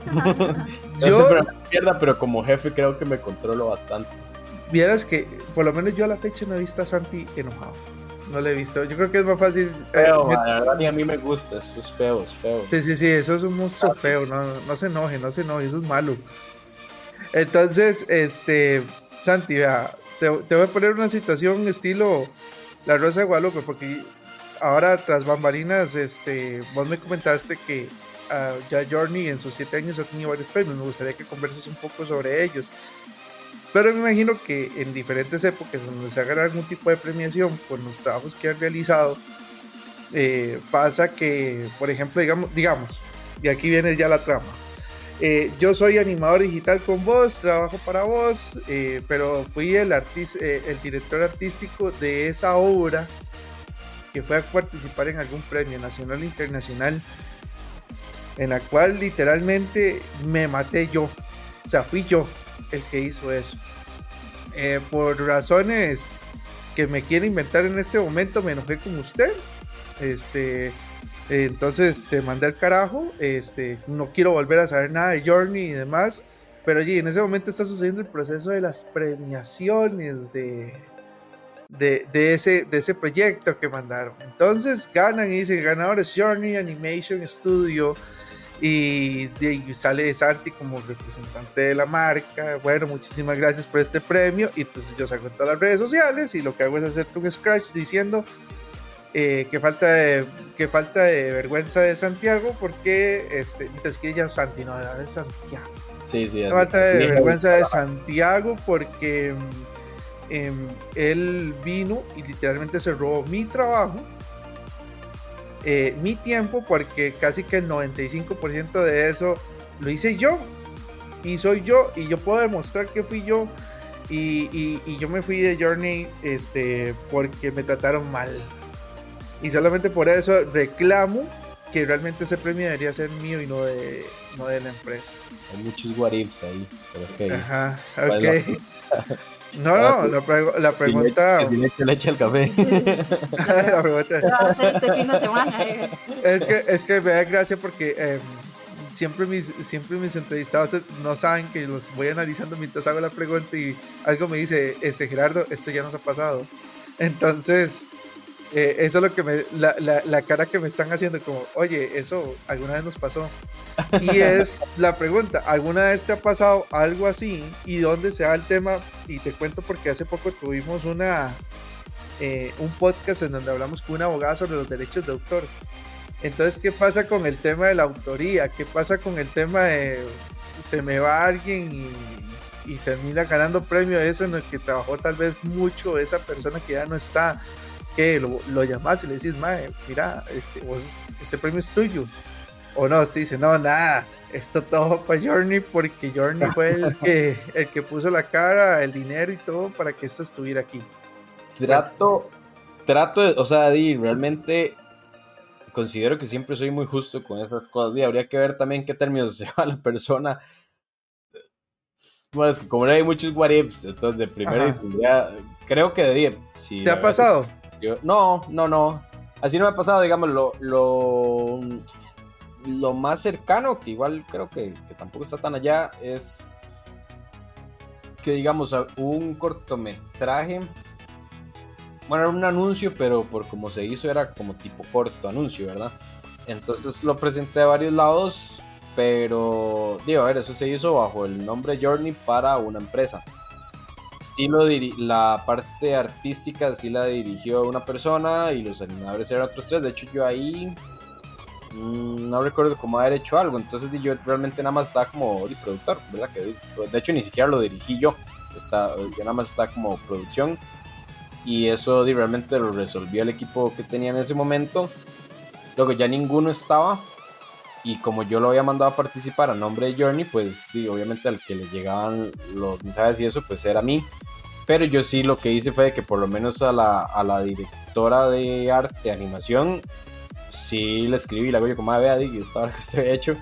yo, mierda, pero como jefe creo que me controlo bastante. Vieras que, por lo menos yo a la fecha no he visto a Santi enojado. No le he visto. Yo creo que es más fácil. Eh, feo, la verdad, ni a mí me gusta. Eso es feo, es feo. Sí, sí, sí, eso es un monstruo feo. No, no se enoje, no se enoje, eso es malo. Entonces, este, Santi, vea, te, voy a poner una situación estilo La Rosa de Guadalupe, porque ahora tras bambalinas, este, vos me comentaste que uh, ya Journey en sus siete años ha tenido varios premios. Me gustaría que converses un poco sobre ellos. Pero me imagino que en diferentes épocas donde se haga algún tipo de premiación por los trabajos que han realizado, eh, pasa que, por ejemplo, digamos, digamos, y aquí viene ya la trama. Eh, yo soy animador digital con vos, trabajo para vos, eh, pero fui el, el director artístico de esa obra que fue a participar en algún premio nacional e internacional, en la cual literalmente me maté yo. O sea, fui yo el que hizo eso. Eh, por razones que me quiere inventar en este momento, me enojé con usted. Este, entonces te mandé al carajo. Este, no quiero volver a saber nada de Journey y demás. Pero allí en ese momento está sucediendo el proceso de las premiaciones de, de, ese, de ese proyecto que mandaron. Entonces ganan y dicen ganadores Journey Animation Studio y, sale Santi como representante de la marca. Bueno, muchísimas gracias por este premio. Y entonces yo salgo en todas las redes sociales y lo que hago es hacerte un scratch diciendo eh, que, falta de, que falta de vergüenza de Santiago porque, este, es que ya Santi, no, de Santiago. Sí, sí. Falta de vergüenza de Santiago porque em, él vino y literalmente se robó mi trabajo eh, mi tiempo porque casi que el 95% de eso lo hice yo y soy yo y yo puedo demostrar que fui yo y, yo me fui de Journey este, porque me trataron mal y solamente por eso reclamo que realmente ese premio debería ser mío y no de, no de la empresa. Hay muchos what ifs ahí. Ajá, ok. No, no, la, la pregunta. Si le echa leche al café. la pregunta. este fin de semana. Eh. Es que, es que me da gracia porque eh, siempre, mis, siempre mis entrevistados no saben que los voy analizando mientras hago la pregunta y algo me dice, este Gerardo, esto ya nos ha pasado. Entonces, eh, eso es lo que me, la, la, la, cara que me están haciendo, como, oye, eso alguna vez nos pasó. Y es la pregunta, ¿alguna vez te ha pasado algo así? ¿Y dónde se da el tema? Y te cuento porque hace poco tuvimos una, eh, un podcast en donde hablamos con una abogada sobre los derechos de autor. Entonces, ¿qué pasa con el tema de la autoría? ¿Qué pasa con el tema de se me va alguien y, y termina ganando premio de eso en el que trabajó tal vez mucho esa persona que ya no está? Que lo, lo llamas y le dices, mae, mira, este, este premio es tuyo. O no, usted dice, no, nada, esto todo para Journey porque Journey fue el que, el que puso la cara, el dinero y todo para que esto estuviera aquí. Trato, trato, o sea, Di, realmente considero que siempre soy muy justo con esas cosas. Y habría que ver también qué términos se va la persona. Bueno, es que como no hay muchos what ifs, entonces de primero creo que de si ¿Te ha pasado? No, no, no. Así no me ha pasado, digamos, lo, más cercano, que igual creo que, tampoco está tan allá, es que, digamos, un cortometraje. Bueno, era un anuncio, pero por como se hizo era como tipo corto anuncio, ¿verdad? Entonces lo presenté a varios lados, pero digo, a ver, eso se hizo bajo el nombre Journey para una empresa sí la parte artística sí la dirigió una persona y los animadores eran otros tres. De hecho, yo ahí mm, no recuerdo cómo haber hecho algo. Entonces yo realmente nada más estaba como productor, ¿verdad? Que, de hecho, ni siquiera lo dirigí yo. yo nada más estaba como producción. Y eso realmente lo resolvió el equipo que tenía en ese momento. Luego ya ninguno estaba, y como yo lo había mandado a participar a nombre de Journey, pues obviamente al que le llegaban los mensajes y eso, pues era a mí. Pero yo sí lo que hice fue que por lo menos a la, a la directora de arte, animación, sí le escribí, la hago como, ah, vea, esta hora que usted hecho,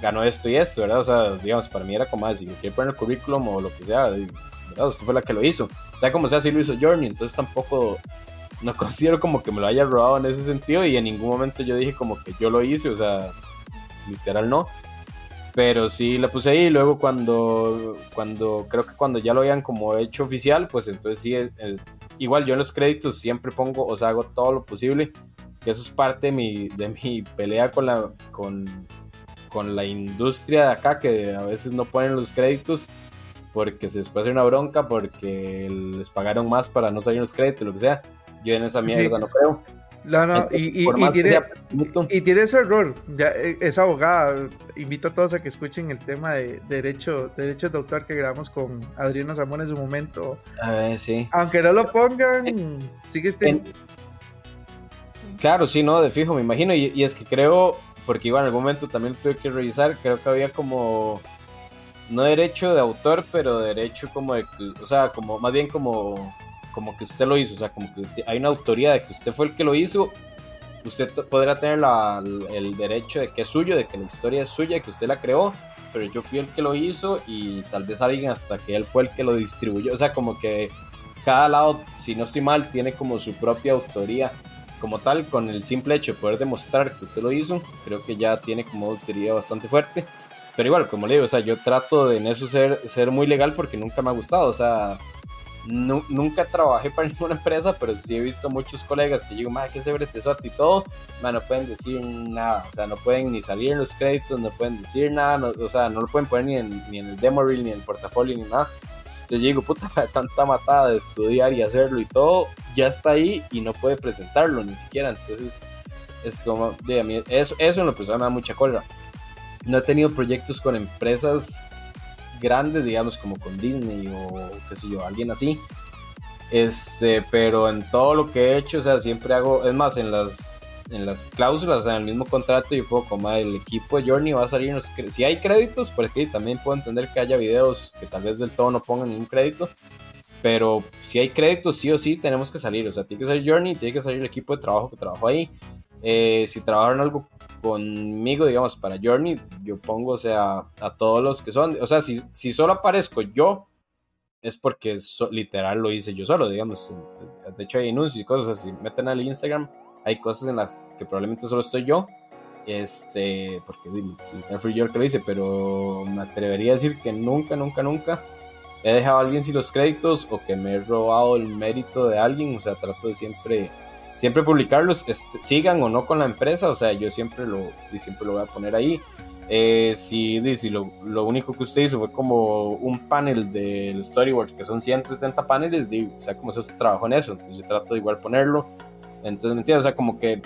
ganó esto y esto, ¿verdad? O sea, digamos, para mí era como, ah, si me quiere poner el currículum o lo que sea, ¿verdad? Usted fue la que lo hizo. O sea, como sea, sí lo hizo Journey, entonces tampoco, no considero como que me lo haya robado en ese sentido y en ningún momento yo dije como que yo lo hice, o sea, literal no. Pero sí la puse ahí. Luego cuando, cuando creo que cuando ya lo habían como hecho oficial, pues entonces sí, igual yo en los créditos siempre pongo, o sea, hago todo lo posible. Que eso es parte de mi, de mi pelea con la, con, con la industria de acá, que a veces no ponen los créditos. porque se les puede hacer una bronca, porque les pagaron más para no salir los créditos, lo que sea. Yo en esa mierda no creo. No, no, y, tiene, y, tiene, su error. Ya, eh, es abogada. Invito a todos a que escuchen el tema de derecho, derechos de autor que grabamos con Adriana Zamora en su momento. sí. Aunque no lo pongan, sigue teniendo. Claro, sí, no, de fijo, me imagino. Y, es que creo, porque igual en algún momento también tuve que revisar, creo que había como. No derecho de autor, pero derecho como de. O sea, como más bien como como que usted lo hizo, o sea, como que hay una autoría de que usted fue el que lo hizo, usted podrá tener el derecho de que es suyo, de que la historia es suya, que usted la creó, pero yo fui el que lo hizo y tal vez alguien hasta que él fue el que lo distribuyó, o sea, como que cada lado, si no estoy mal, tiene como su propia autoría. Como tal, con el simple hecho de poder demostrar que usted lo hizo, creo que ya tiene como autoría bastante fuerte. Pero igual, como le digo, o sea, yo trato de en eso ser, ser muy legal porque nunca me ha gustado. O sea, nunca trabajé para ninguna empresa, pero sí he visto muchos colegas que digo, madre, qué severo te y todo, no pueden decir nada, o sea, no pueden ni salir en los créditos, no pueden decir nada, o sea, no lo pueden poner ni en, ni en el demo reel, ni en el portafolio, ni nada. Entonces yo digo, puta, tanta matada de estudiar y hacerlo y todo, ya está ahí y no puede presentarlo ni siquiera. Entonces es como, de a mí, eso, eso en lo personal me da mucha cólera. No he tenido proyectos con empresas grandes, digamos, como con Disney o qué sé yo, alguien así. Este, pero en todo lo que he hecho, o sea, siempre hago, es más, en las, en las cláusulas, o en el mismo contrato, yo puedo como el equipo de Journey va a salir, si hay créditos, por aquí también puedo entender que haya videos que tal vez del todo no pongan ningún crédito, pero si hay créditos, sí o sí tenemos que salir, o sea, tiene que salir Journey, tiene que salir el equipo de trabajo que trabajó ahí. Eh, si trabajaron algo conmigo, digamos, para Journey, yo pongo, o sea, a todos los que son, o sea, si, si solo aparezco yo, es porque literal lo hice yo solo, digamos. De hecho, hay anuncios y cosas, si meten al Instagram, hay cosas en las que probablemente solo estoy yo, este, porque fui yo el que lo hice, pero me atrevería a decir que nunca, nunca, nunca he dejado a alguien sin los créditos o que me he robado el mérito de alguien, o sea, trato de siempre siempre publicarlos, este, sigan o no con la empresa, o sea, yo siempre lo, siempre lo voy a poner ahí. Eh, si, si lo, lo, único que usted hizo fue como un panel del storyboard, que son 170 paneles, digo, o sea, como si usted trabajó en eso, entonces yo trato de igual ponerlo. Entonces, ¿me entiendes? O sea, como que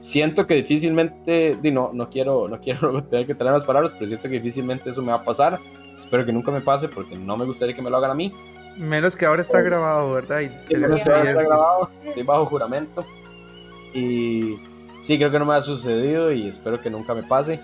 siento que difícilmente, di, no, no quiero, no quiero tener que traer las palabras, pero siento que difícilmente eso me va a pasar. Espero que nunca me pase porque no me gustaría que me lo hagan a mí. Menos que ahora está grabado, ¿verdad? Y menos que ahora está grabado, estoy bajo juramento. Y sí, creo que no me ha sucedido y espero que nunca me pase.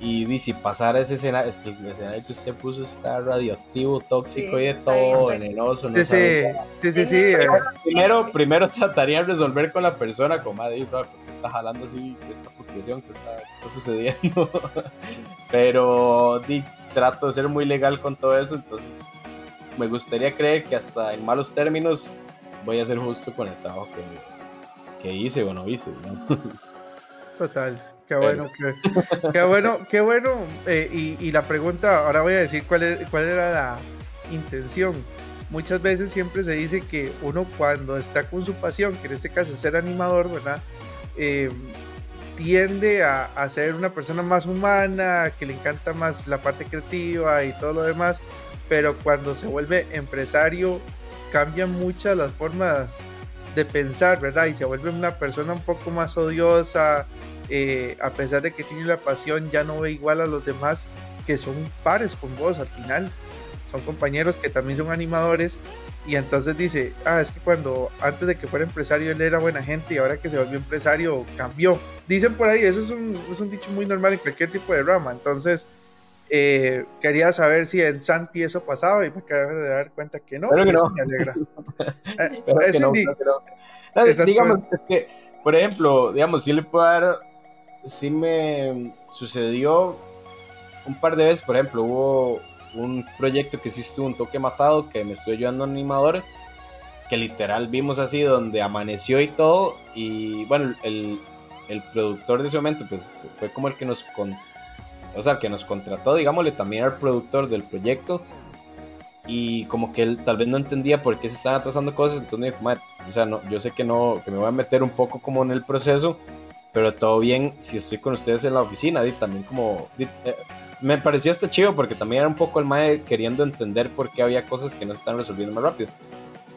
Y, si pasara ese escenario, es que el escenario que usted puso está radioactivo, tóxico y de todo, venenoso. No sí, sí, sí, sí, Primero, primero trataría de resolver con la persona, como ha dicho, porque está jalando así esta fluctuación que está, está sucediendo. Pero trato de ser muy legal con todo eso, entonces me gustaría creer que hasta en malos términos voy a ser justo con el trabajo que, hice o no hice. Total. Qué bueno, qué, bueno, qué bueno. Eh, y, la pregunta, ahora voy a decir cuál, cuál era la intención. Muchas veces siempre se dice que uno cuando está con su pasión, que en este caso es ser animador, ¿verdad? Eh, tiende a, a, ser una persona más humana, que le encanta más la parte creativa y todo lo demás, pero cuando se vuelve empresario cambian muchas las formas de pensar, ¿verdad? Y se vuelve una persona un poco más odiosa, eh, a pesar de que tiene la pasión, ya no ve igual a los demás que son pares con vos al final. Son compañeros que también son animadores y entonces dice, ah, es que cuando antes de que fuera empresario él era buena gente y ahora que se volvió empresario cambió. Dicen por ahí, eso es un, es un dicho muy normal en cualquier tipo de rama. Entonces, eh, quería saber si en Santi eso pasaba y me acabo de dar cuenta que no. Pero que no. Me alegra. digamos, que, por ejemplo, digamos, si le puedo dar, si me sucedió un par de veces, por ejemplo, hubo un proyecto que sí estuvo un toque matado, que me estoy ayudando a animador, que literal vimos así, donde amaneció y todo, y bueno, el, el productor de ese momento, pues fue como el que nos contó o sea, que nos contrató, digámosle, también el productor del proyecto. Y como que él tal vez no entendía por qué se estaban atrasando cosas, entonces me dijo, o sea, no, yo sé que no, que me voy a meter un poco como en el proceso, pero todo bien si estoy con ustedes en la oficina, y también como, eh, me pareció hasta chido porque también era un poco el mae queriendo entender por qué había cosas que no se están resolviendo más rápido.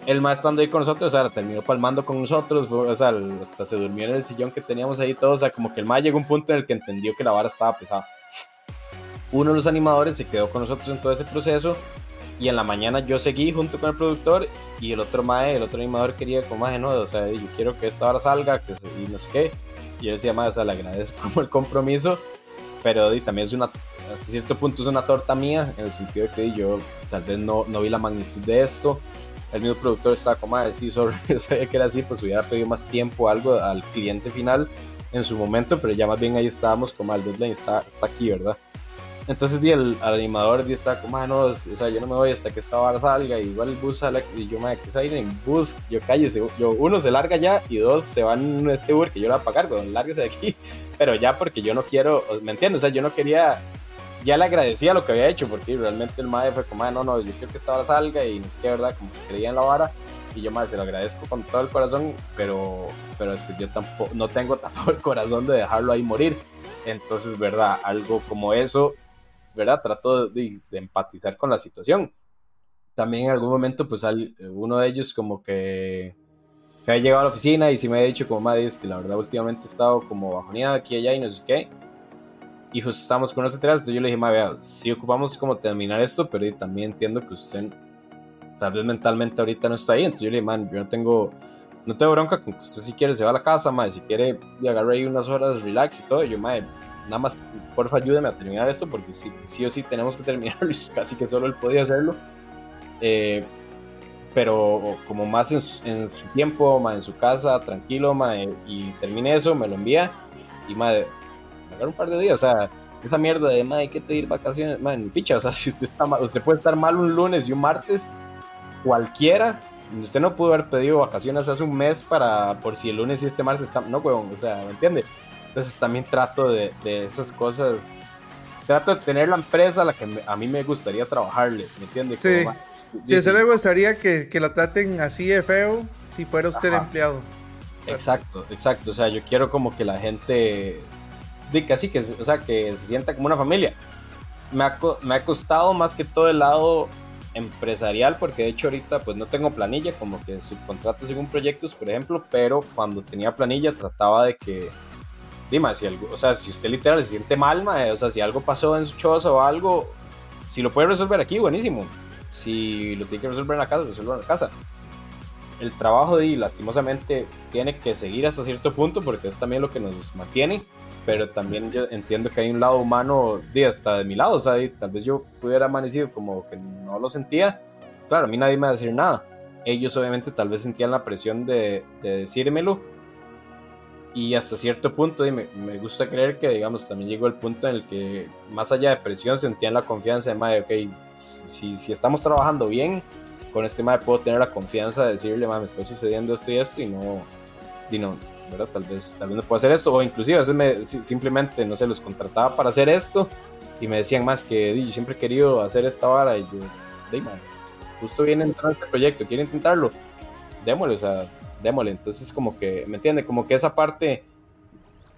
El mae estando ahí con nosotros, o sea, terminó palmando con nosotros, o sea, hasta se durmió en el sillón que teníamos ahí todos, o sea, como que el mae llegó a un punto en el que entendió que la vara estaba pesada. Uno de los animadores se quedó con nosotros en todo ese proceso y en la mañana yo seguí junto con el productor y el otro mae, el otro animador quería como mae, no, o sea, yo quiero que esta hora salga, que y no sé qué. Y él decía, mae, o sea, le agradezco como el compromiso, pero también es una, hasta cierto punto es una torta mía, en el sentido de que yo tal vez no, no vi la magnitud de esto. El mismo productor estaba como, mae, sí, sorry, yo sabía que era así, pues hubiera pedido más tiempo algo al cliente final en su momento, pero ya más bien ahí estábamos como al deadline está, está aquí, ¿verdad? Entonces di el, animador di estaba como, ah, no, o sea, yo no me voy hasta que esta vara salga, igual el bus sale, y yo, me que sale en bus, yo cállese, yo, uno se larga ya, y dos se van este Uber que yo le voy a pagar, bueno, lárguese de aquí, pero ya porque yo no quiero, ¿me entiendes? O sea, yo no quería, ya le agradecía lo que había hecho, porque realmente el madre fue como, ah, no, no, yo quiero que esta vara salga, y no sé qué, ¿verdad? Como creía en la vara, y yo, madre, se lo agradezco con todo el corazón, pero, pero es que yo tampoco, no tengo tampoco el corazón de dejarlo ahí morir. Entonces, ¿verdad? Algo como eso ¿verdad? Trato de, empatizar con la situación. También en algún momento, pues uno de ellos como que, que llegado a la oficina y sí me ha dicho como, madre, es que la verdad últimamente he estado como bajoneado aquí y allá y no sé qué. Y justo estábamos con los atrás, entonces yo le dije, madre, vea, sí ocupamos como terminar esto, pero también entiendo que usted tal vez mentalmente ahorita no está ahí. Entonces yo le dije, man, yo no tengo, no tengo bronca con que usted si quiere se va a la casa, madre, si quiere y agarre ahí unas horas relax y todo. Y yo, madre, nada más, porfa, ayúdeme a terminar esto, porque sí, sí o sí tenemos que terminarlo, casi que solo él podía hacerlo. Eh, pero como más en su, tiempo, más en su casa, tranquilo, y termine eso, me lo envía, y madre, me un par de días, o sea, esa mierda de, madre, hay que pedir vacaciones, madre, picha, o sea, si usted está mal, usted puede estar mal un lunes y un martes, cualquiera, usted no pudo haber pedido vacaciones hace un mes para, por si el lunes y este martes está, no, huevón, o sea, ¿me entiende? Entonces también trato de, de esas cosas. Trato de tener la empresa a la que a mí me gustaría trabajarle, ¿me entiendes? Sí. Si eso le gustaría que, que, lo traten así de feo si fuera usted empleado. Exacto, exacto. O sea, yo quiero como que la gente diga así, que, o sea, que se sienta como una familia. Me ha, me ha costado más que todo el lado empresarial, porque de hecho ahorita pues no tengo planilla, como que subcontrato según proyectos, por ejemplo, pero cuando tenía planilla trataba de que dime, si algo, o sea, si usted literal se siente mal, o sea, si algo pasó en su choza o algo, si lo puede resolver aquí, buenísimo. Si lo tiene que resolver en la casa, resuelva en la casa. El trabajo de lastimosamente tiene que seguir hasta cierto punto porque es también lo que nos mantiene, pero también yo entiendo que hay un lado humano de hasta de mi lado, o sea, tal vez yo pudiera amanecido como que no lo sentía. Claro, a mí nadie me va a decir nada. Ellos obviamente tal vez sentían la presión de, de decírmelo, y hasta cierto punto me, me, gusta creer que digamos también llegó el punto en el que más allá de presión sentían la confianza de madre, ok, si, si estamos trabajando bien con este madre puedo tener la confianza de decirle madre, me está sucediendo esto y esto y no, y no ¿verdad? Tal vez, tal vez no puedo hacer esto o inclusive a veces me, simplemente, no sé, los contrataba para hacer esto y me decían más que yo siempre he querido hacer esta vara y yo, de justo viene entrando este proyecto, quiere intentarlo, démosle, o sea, démosle. Entonces, como que, ¿me entiende? Como que esa parte,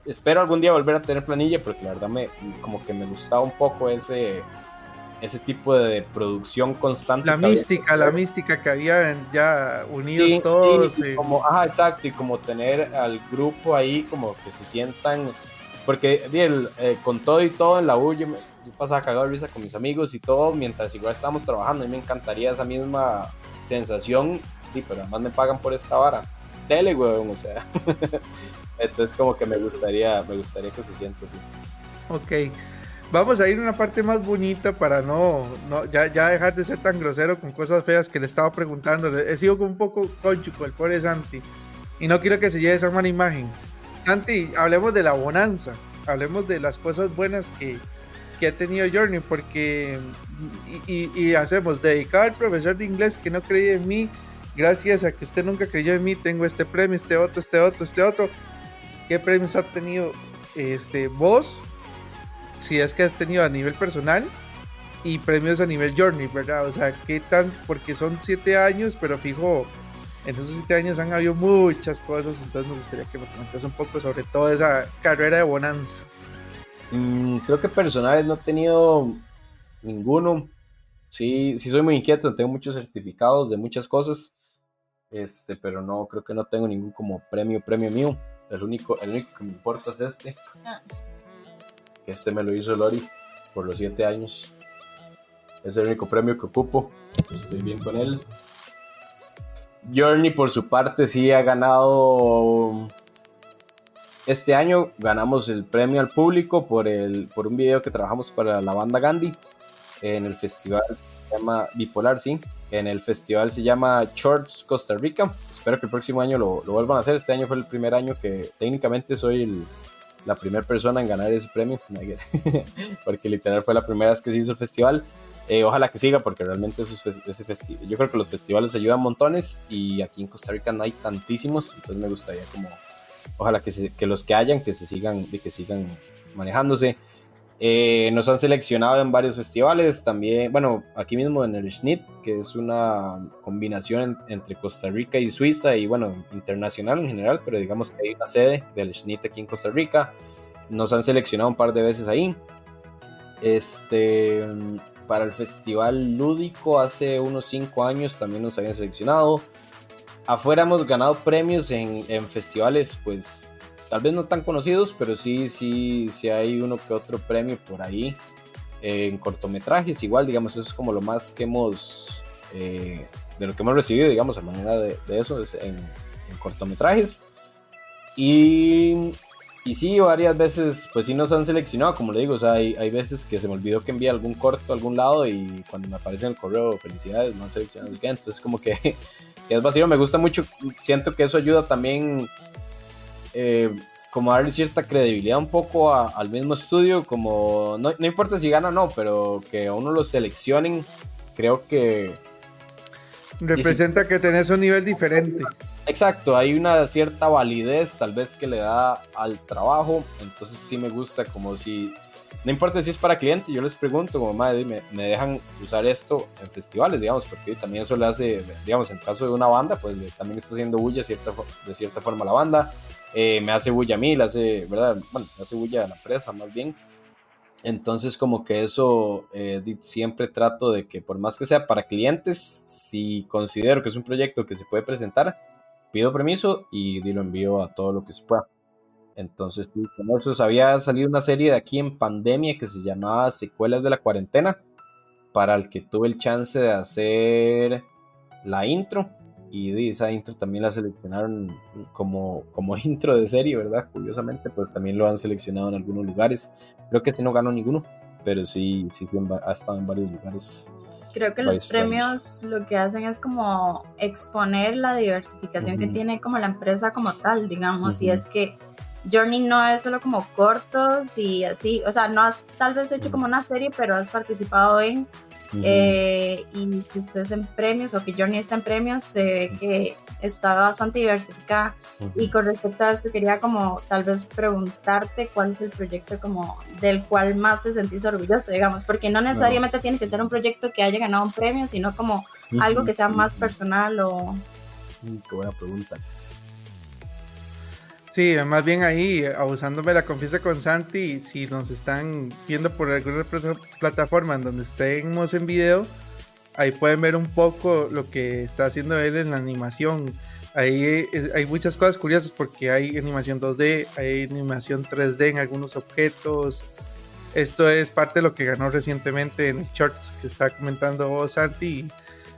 espero algún día volver a tener planilla, porque la verdad me, como que me gustaba un poco ese, ese tipo de producción constante. La mística, la mística que había ya unidos todos. como, ajá, exacto, y como tener al grupo ahí, como que se sientan, porque bien, eh, con todo y todo en la U, yo, pasaba cagado de risa con mis amigos y todo, mientras igual estábamos trabajando, a mí me encantaría esa misma sensación sí, pero además me pagan por esta vara. Tele, weón, o sea. Entonces como que me gustaría, me gustaría que se sienta así. Ok. Vamos a ir a una parte más bonita para no, no ya, ya, dejar de ser tan grosero con cosas feas que le estaba preguntando. He sido un poco concho con el pobre Santi. Y no quiero que se lleve esa mala imagen. Santi, hablemos de la bonanza. Hablemos de las cosas buenas que, que ha tenido Journey. Porque. Y, y, y hacemos dedicado al profesor de inglés que no creía en mí gracias a que usted nunca creyó en mí, tengo este premio, este otro, este otro, este otro. ¿Qué premios ha tenido este, vos? Si es que has tenido a nivel personal y premios a nivel journey, ¿verdad? O sea, ¿qué tan? Porque son siete años, pero fijo, en esos siete años han habido muchas cosas, entonces me gustaría que me comentes un poco sobre toda esa carrera de bonanza. Mm, creo que personales no he tenido ninguno. Sí, sí soy muy inquieto, tengo muchos certificados de muchas cosas, este, pero no, creo que no tengo ningún como premio, premio mío. El único, el único que me importa es este. Ah. Este me lo hizo Lori por los siete años. Es el único premio que ocupo. Estoy bien con él. Journey, por su parte, sí ha ganado. Este año ganamos el premio al público por, el, por un video que trabajamos para la banda Gandhi en el festival se llama Bipolar, sí. En el festival se llama Shorts Costa Rica. Espero que el próximo año lo, lo, vuelvan a hacer. Este año fue el primer año que técnicamente soy la primera persona en ganar ese premio. porque literal fue la primera vez que se hizo el festival. Eh, ojalá que siga porque realmente ese festival, yo creo que los festivales ayudan montones y aquí en Costa Rica no hay tantísimos, entonces me gustaría como, ojalá que, que los que hayan, que se sigan, que sigan manejándose. Eh, nos han seleccionado en varios festivales, también, bueno, aquí mismo en el SNIT, que es una combinación entre Costa Rica y Suiza y bueno, internacional en general, pero digamos que hay una sede del SNIT aquí en Costa Rica. Nos han seleccionado un par de veces ahí. Este, para el festival lúdico hace unos 5 años también nos habían seleccionado. Afuera hemos ganado premios en festivales pues tal vez no tan conocidos, pero sí, sí, sí hay uno que otro premio por ahí en cortometrajes. Igual, digamos, eso es como lo más que hemos, eh, de lo que hemos recibido, digamos, a manera de, eso, es en, cortometrajes. Y, y, sí, varias veces, pues sí nos han seleccionado, como le digo, o sea, hay, hay veces que se me olvidó que envíe algún corto a algún lado y cuando me aparece en el correo, felicidades, no han seleccionado. Entonces, como que, que es vacío, me gusta mucho, siento que eso ayuda también eh, como darle cierta credibilidad un poco al mismo estudio, como no, importa si gana o no, pero que a uno lo seleccionen, creo que... Representa que tenés un nivel diferente. Exacto, hay una cierta validez tal vez que le da al trabajo, entonces sí me gusta como si, no importa si es para cliente, yo les pregunto como madre, me, me dejan usar esto en festivales, digamos, porque también eso le hace, digamos, en caso de una banda, pues también está haciendo bulla cierta, de cierta forma la banda, eh, me hace bulla a mí, le hace, ¿verdad? Bueno, me hace bulla a la empresa más bien. Entonces como que eso eh, siempre trato de que por más que sea para clientes, si considero que es un proyecto que se puede presentar, pido permiso y lo envío a todo lo que se pueda. Entonces, con eso había salido una serie de aquí en pandemia que se llamaba Secuelas de la Cuarentena, para el que tuve el chance de hacer la intro y esa intro también la seleccionaron como, como intro de serie, ¿verdad? Curiosamente, pues también lo han seleccionado en algunos lugares. Creo que sí no ganó ninguno, pero sí, sí ha estado en varios lugares. Creo que los premios lo que hacen es como exponer la diversificación que tiene como la empresa como tal, digamos, y es que Journey no es solo como cortos y así, o sea, no has tal vez hecho como una serie, pero has participado en eh, y que estés en premios o que Journey está en premios, se ve que está bastante diversificada. Y con respecto a esto, quería como tal vez preguntarte cuál es el proyecto como del cual más te sentís orgulloso, digamos, porque no necesariamente tiene que ser un proyecto que haya ganado un premio, sino como algo que sea más personal o... Qué buena pregunta. Sí, más bien ahí, abusándome la confianza con Santi, si nos están viendo por alguna plataforma en donde estemos en video, ahí pueden ver un poco lo que está haciendo él en la animación. Ahí hay muchas cosas curiosas porque hay animación 2D, hay animación 3D en algunos objetos. Esto es parte de lo que ganó recientemente en el Shorts que está comentando Santi.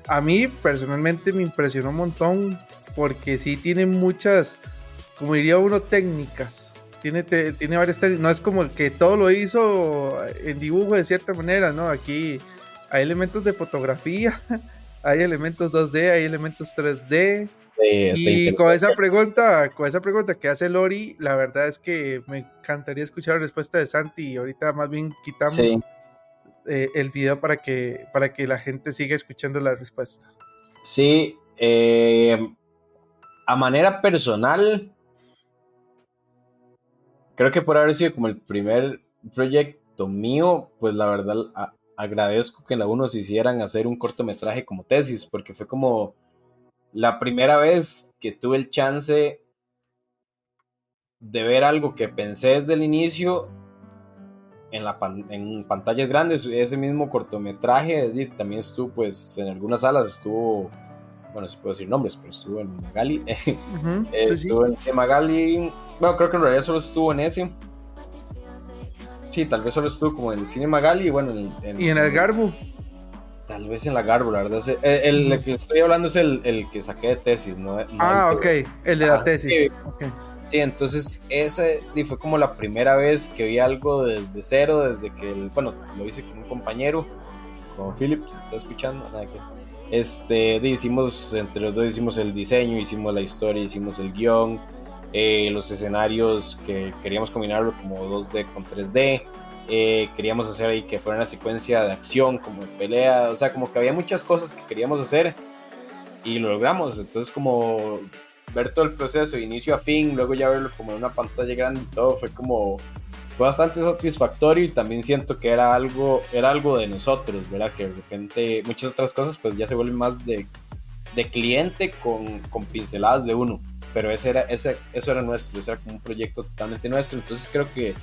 A mí personalmente me impresionó un montón porque sí tiene muchas como diría uno, técnicas. Tiene, tiene varias técnicas. No es como que todo lo hizo en dibujo de cierta manera, ¿no? Aquí hay elementos de fotografía, hay elementos 2D, hay elementos 3D. y con esa pregunta, con esa pregunta que hace Lori, la verdad es que me encantaría escuchar la respuesta de Santi y ahorita más bien quitamos eh, el video para que, para que la gente siga escuchando la respuesta. Sí, eh, a manera personal, creo que por haber sido como el primer proyecto mío, pues la verdad agradezco que en la hicieran hacer un cortometraje como tesis, porque fue como la primera vez que tuve el chance de ver algo que pensé desde el inicio en, la en pantallas grandes. Ese mismo cortometraje también estuvo, pues, en algunas salas estuvo, bueno, se puede decir nombres, pero estuvo en Magali. estuvo en Magali. Bueno, creo que en realidad solo estuvo en ese. Sí, tal vez solo estuvo como en el cine Magali y bueno, en, ¿Y en el Garbo? Tal vez en la Garbo, la verdad. El, el, que estoy hablando es el, el, que saqué de tesis, ¿no? ah, ok, el de la tesis. Sí, entonces ese fue como la primera vez que vi algo desde cero, desde que, el, bueno, lo hice con un compañero, con Philip, si está escuchando, nada que... Este, hicimos, entre los dos hicimos el diseño, hicimos la historia, hicimos el guion, eh, los escenarios que queríamos combinarlo como 2D con 3D. Eh, queríamos hacer ahí que fuera una secuencia de acción, como de pelea, o sea, como que había muchas cosas que queríamos hacer y lo logramos. Entonces, como ver todo el proceso inicio a fin, luego ya verlo como en una pantalla grande y todo, fue como fue bastante satisfactorio y también siento que era algo, era algo de nosotros, ¿verdad? Que de repente muchas otras cosas pues ya se vuelven más de, de cliente con, con pinceladas de uno pero ese era, ese, eso era nuestro, ese era como un proyecto totalmente nuestro, entonces creo que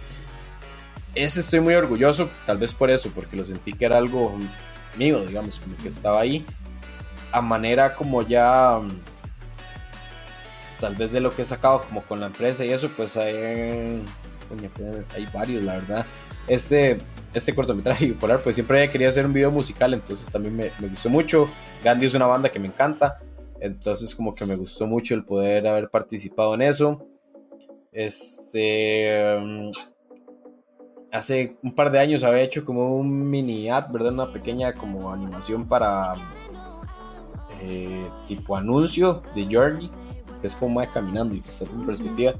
ese estoy muy orgulloso, tal vez por eso, porque lo sentí que era algo mío, digamos, como que estaba ahí, a manera como ya, tal vez de lo que he sacado como con la empresa y eso, pues hay, varios, la verdad. Este, este cortometraje bipolar, pues siempre querido hacer un video musical, entonces también me, me gustó mucho. Gandhi es una banda que me encanta. Entonces como que me gustó mucho el poder haber participado en eso. Este... Mm, hace un par de años había hecho como un mini ad, ¿verdad? Una pequeña como animación para... Eh, tipo anuncio de Journey, que es como va caminando y que está en perspectiva.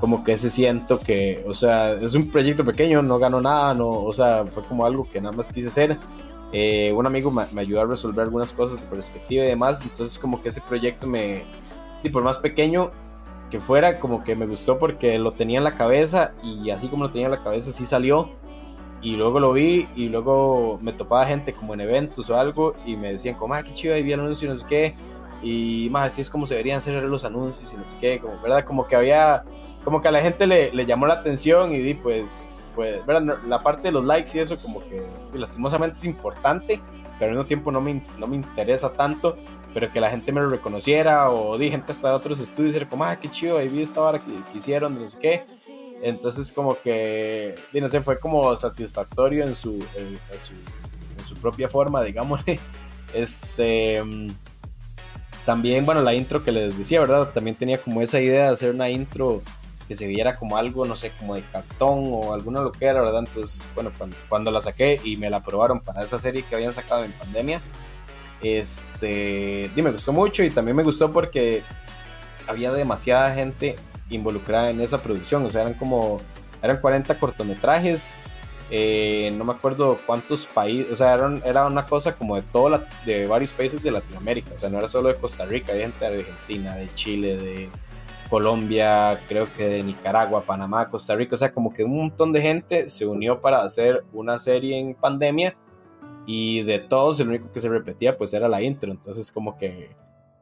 Como que ese siento que, o sea, es un proyecto pequeño, no ganó nada, no, o sea, fue como algo que nada más quise hacer eh, un amigo me, ayudó a resolver algunas cosas de perspectiva y demás, entonces como que ese proyecto me, y por más pequeño que fuera, como que me gustó porque lo tenía en la cabeza y así como lo tenía en la cabeza, sí salió. Y luego lo vi y luego me topaba gente como en eventos o algo y me decían como, ah, qué chido, ahí vi el anuncio no sé qué. Y más así es como se deberían hacer los anuncios y no sé qué, como, ¿verdad? Como que había, como que a la gente le, le llamó la atención y di, pues pues, la parte de los likes y eso como que lastimosamente es importante, pero al mismo tiempo no me, no me interesa tanto, pero que la gente me lo reconociera o di gente hasta de otros estudios y era como, ah, qué chido, ahí vi esta hora que, hicieron, no sé qué. Entonces como que, no sé, fue como satisfactorio en su, en, su, en su propia forma, digámosle. Este... También, bueno, la intro que les decía, ¿verdad? También tenía como esa idea de hacer una intro que se viera como algo, no sé, como de cartón o alguna lo que era, ¿verdad? Entonces, bueno, cuando, la saqué y me la aprobaron para esa serie que habían sacado en pandemia, este, y me gustó mucho y también me gustó porque había demasiada gente involucrada en esa producción, o sea, eran como, eran 40 cortometrajes, eh, no me acuerdo cuántos países, o sea, era una cosa como de todo de varios países de Latinoamérica, o sea, no era solo de Costa Rica, había gente de Argentina, de Chile, de Colombia, creo que de Nicaragua, Panamá, Costa Rica, o sea, como que un montón de gente se unió para hacer una serie en pandemia y de todos el único que se repetía pues era la intro, entonces como que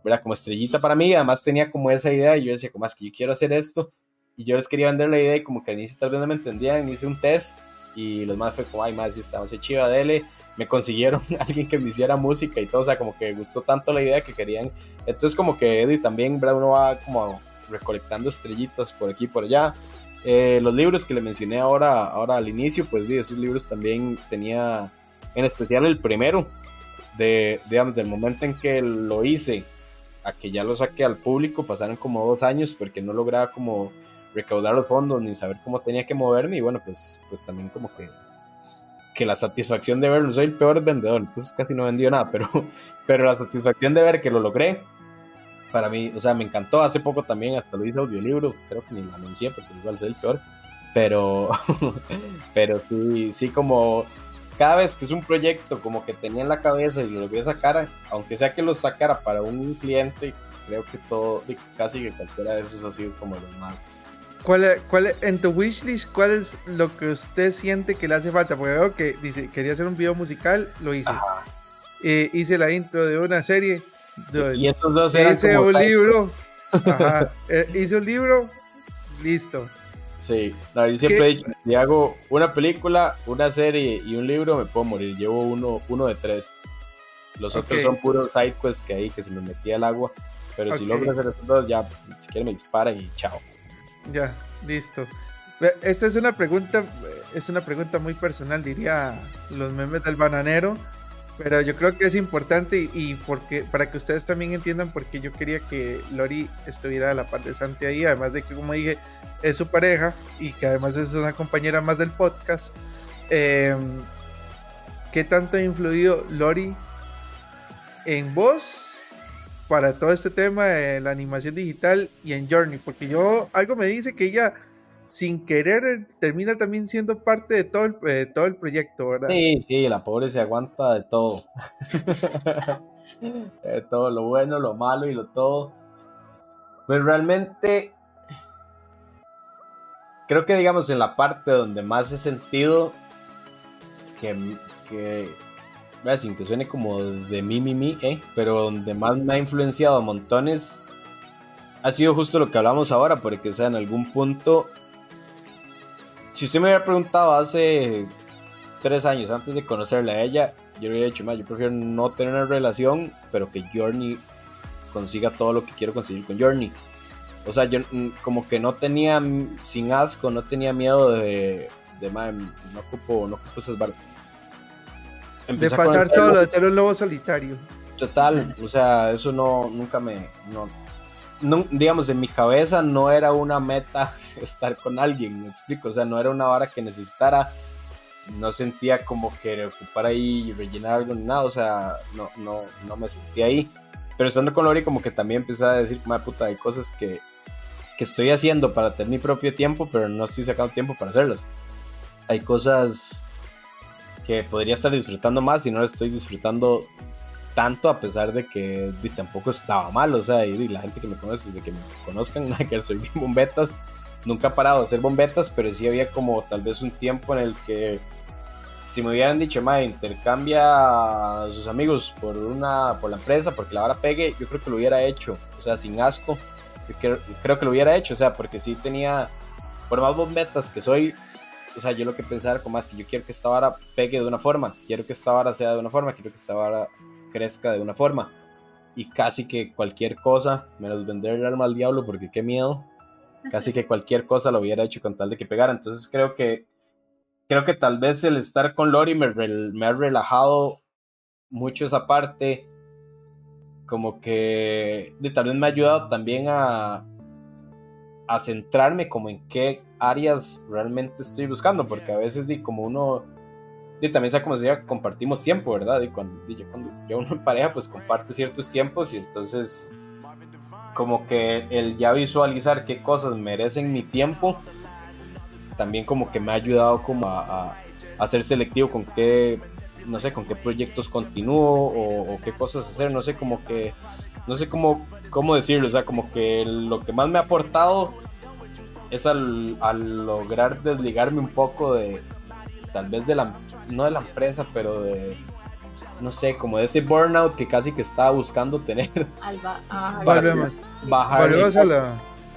era como estrellita para mí, además tenía como esa idea y yo decía como es que yo quiero hacer esto y yo les quería vender la idea y como que al inicio tal vez no me entendían, hice un test y los más fue como, ay más, si estamos chiva, dele, me consiguieron alguien que me hiciera música y todo, o sea, como que gustó tanto la idea que querían, entonces como que Eddie también, ¿verdad? uno va como recolectando estrellitas por aquí y por allá. Eh, los libros que le mencioné ahora, ahora al inicio, pues de esos libros también tenía, en especial el primero, de, digamos, del momento en que lo hice a que ya lo saqué al público, pasaron como dos años porque no lograba como recaudar los fondos ni saber cómo tenía que moverme y bueno, pues, pues también como que que la satisfacción de verlo, soy el peor vendedor, entonces casi no vendió nada, pero, pero la satisfacción de ver que lo logré para mí, o sea, me encantó. Hace poco también hasta lo hice audiolibro, creo que ni lo anuncié porque igual soy el peor. Pero, pero sí, sí, como cada vez que es un proyecto como que tenía en la cabeza y lo a sacar, aunque sea que lo sacara para un cliente, creo que todo, casi que cualquiera de esos ha sido como lo más. ¿Cuál, cuál, en tu wishlist, ¿cuál es lo que usted siente que le hace falta? Porque veo que dice, quería hacer un video musical, lo hice. Eh, hice la intro de una serie, y estos dos eran hice un libro. Eh, hice un libro, listo. Sí, yo siempre he dicho, si hago una película, una serie y un libro, me puedo morir. Llevo uno, uno de tres. Los otros son puros sidequests que ahí, que se me metía el agua. Pero si logro hacer esos dos, ya, si quieren me dispara y chao. Ya, listo. Esta es una pregunta, es una pregunta muy personal, diría los memes del bananero. Pero yo creo que es importante y, porque para que ustedes también entiendan por qué yo quería que Lori estuviera a la par de Santi ahí, además de que como dije, es su pareja y que además es una compañera más del podcast. Em, ¿Qué tanto ha influido Lori en vos para todo este tema de la animación digital y en Journey? Porque yo, algo me dice que ella sin querer termina también siendo parte de todo el, todo el proyecto, ¿verdad? Sí, sí, la pobre se aguanta de todo. de todo, lo bueno, lo malo y lo todo. Pero realmente creo que digamos en la parte donde más he sentido que, que sin que suene como de mí, mí, mí, eh, pero donde más me ha influenciado montones ha sido justo lo que hablamos ahora, porque o sea, en algún punto si usted me hubiera preguntado hace tres años antes de conocerla a ella, yo le hubiera dicho, más, yo prefiero no tener una relación, pero que Journey consiga todo lo que quiero conseguir con Journey. O sea, yo mm, como que no tenía, sin asco, no tenía miedo de, de no ocupo, no ocupo esas barras. De pasar solo, de ser un lobo solitario. Total, o sea, eso no, nunca me, no, digamos, en mi cabeza no era una meta estar con alguien, me explico, o sea, no era una vara que necesitara, no sentía como que ocupar ahí y rellenar algo ni nada, o sea, no, no, no me sentía ahí. Pero estando con Lori como que también empecé a decir, madre puta, hay cosas que, que estoy haciendo para tener mi propio tiempo, pero no estoy sacando tiempo para hacerlas. Hay cosas que podría estar disfrutando más y no lo estoy disfrutando tanto a pesar de que tampoco estaba mal, o sea, y, la gente que me conoce, de que me conozcan, que soy bien bombetas, nunca he parado de hacer bombetas, pero sí había como tal vez un tiempo en el que si me hubieran dicho, madre, intercambia a sus amigos por una, por la empresa, porque la vara pegue, yo creo que lo hubiera hecho, o sea, sin asco, yo creo, creo que lo hubiera hecho, o sea, porque sí tenía, por más bombetas que soy, o sea, yo lo que pensaba como más que yo quiero que esta vara pegue de una forma, quiero que esta vara sea de una forma, quiero que esta vara crezca de una forma. Y casi que cualquier cosa, menos vender el alma al diablo, porque qué miedo, casi que cualquier cosa lo hubiera hecho con tal de que pegara. Entonces creo que, creo que tal vez el estar con Lori me, me ha relajado mucho esa parte. Como que de, tal vez me ha ayudado también a, a centrarme como en qué áreas realmente estoy buscando, porque a veces di como uno y también sea como decía, compartimos tiempo, ¿verdad? Y cuando, y cuando ya uno en pareja, pues comparte ciertos tiempos y entonces como que el ya visualizar qué cosas merecen mi tiempo, también como que me ha ayudado como a, a, ser selectivo con qué, no sé, con qué proyectos continúo o, qué cosas hacer, no sé, como que, no sé cómo, cómo decirlo, o sea, como que lo que más me ha aportado es al, al lograr desligarme un poco de, tal vez de la, no de la empresa, pero de, no sé, como de ese burnout que casi que estaba buscando tener. volvemos. volvemos a la,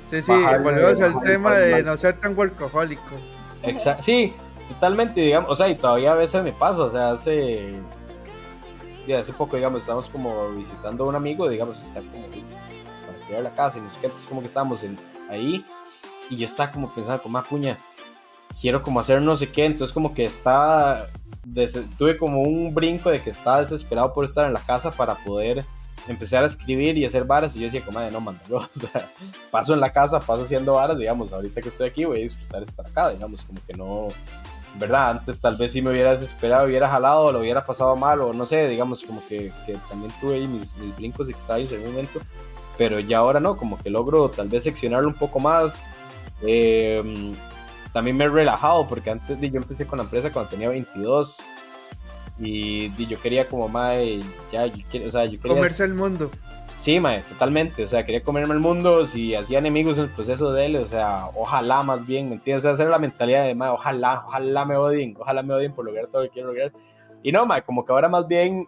sí, sí, volvemos al tema de no ser tan workahólico. Exacto, sí, totalmente, digamos, o sea, y todavía a veces me pasa, o sea, hace, ya hace poco, digamos, estamos como visitando a un amigo, digamos, está como para cuidar la casa y no sé qué, entonces como que estábamos en, ahí y yo estaba como pensando, como, ah, puña, quiero como hacer no sé qué, entonces como que estaba, tuve como un brinco de que estaba desesperado por estar en la casa para poder empezar a escribir y hacer varas y yo decía como, no, mándalo, o sea, paso en la casa, paso haciendo varas, digamos, ahorita que estoy aquí voy a disfrutar estar acá, digamos, como que no, ¿verdad? Antes tal vez si me hubiera desesperado, hubiera jalado, lo hubiera pasado mal o no sé, digamos, como que, que también tuve ahí mis, mis brincos extraños en un momento, pero ya ahora no, como que logro tal vez seccionarlo un poco más, eh, también me he relajado porque antes de, yo empecé con la empresa cuando tenía 22 y, yo quería como mae, ya, yo, o sea, yo quería... Comerse el mundo. Sí, mae, totalmente, o sea, quería comerme el mundo, si hacía enemigos en el proceso de él, o sea, ojalá más bien, ¿me entiendes? O sea, la mentalidad de mae, ojalá, ojalá me odien, ojalá me odien por lograr todo lo que quiero lograr. Y no, mae, como que ahora más bien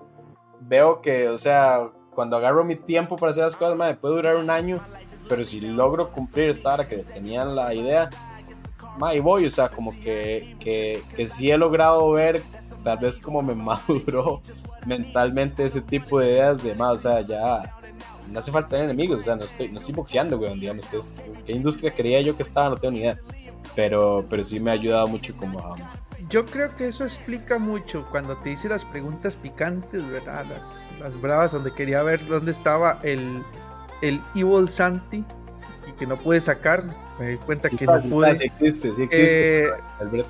veo que, o sea, cuando agarro mi tiempo para hacer las cosas, mae, puede durar un año, pero si logro cumplir esta hora que tenían la idea, ahí voy, o sea, como que, que, que sí he logrado ver tal vez como me maduró mentalmente ese tipo de ideas de más, o sea, ya no hace falta tener enemigos, o sea, no estoy, no estoy boxeando, weón, digamos, que es, qué industria quería yo que estaba, no tengo ni idea, pero, pero sí me ha ayudado mucho como a... Yo creo que eso explica mucho cuando te hice las preguntas picantes, ¿verdad? Las, las bravas, donde quería ver dónde estaba el, el Evil Santi y que no pude sacar me di cuenta que no pude. Sí existe, sí existe. Eh,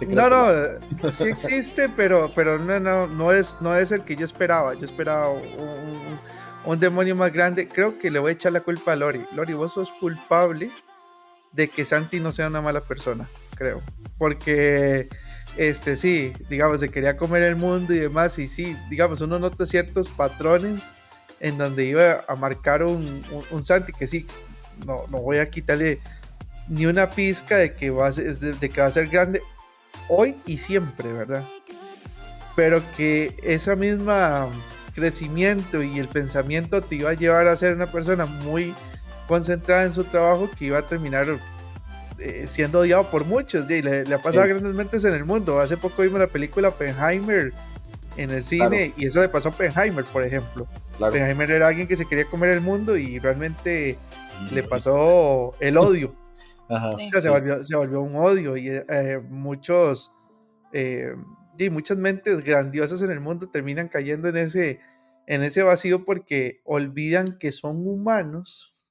no, no, sí existe, pero, pero no, no, no es, no es el que yo esperaba. Yo esperaba un, un, demonio más grande. Creo que le voy a echar la culpa a Lori. Lori, vos sos culpable de que Santi no sea una mala persona, creo. Porque, este, sí, digamos, se quería comer el mundo y demás. Y sí, digamos, uno nota ciertos patrones en donde iba a marcar un, un Santi que sí, no, no voy a quitarle ni una pizca de que de que va a ser grande hoy y siempre, ¿verdad? Pero que esa misma crecimiento y el pensamiento te iba a llevar a ser una persona muy concentrada en su trabajo que iba a terminar eh, siendo odiado por muchos. Y le, ha pasado a grandes mentes en el mundo. Hace poco vimos la película Oppenheimer en el cine y eso le pasó a Oppenheimer, por ejemplo. Oppenheimer era alguien que se quería comer el mundo y realmente le pasó el odio se, volvió, se volvió un odio y eh, muchos eh, y muchas mentes grandiosas en el mundo terminan cayendo en ese, en ese vacío porque olvidan que son humanos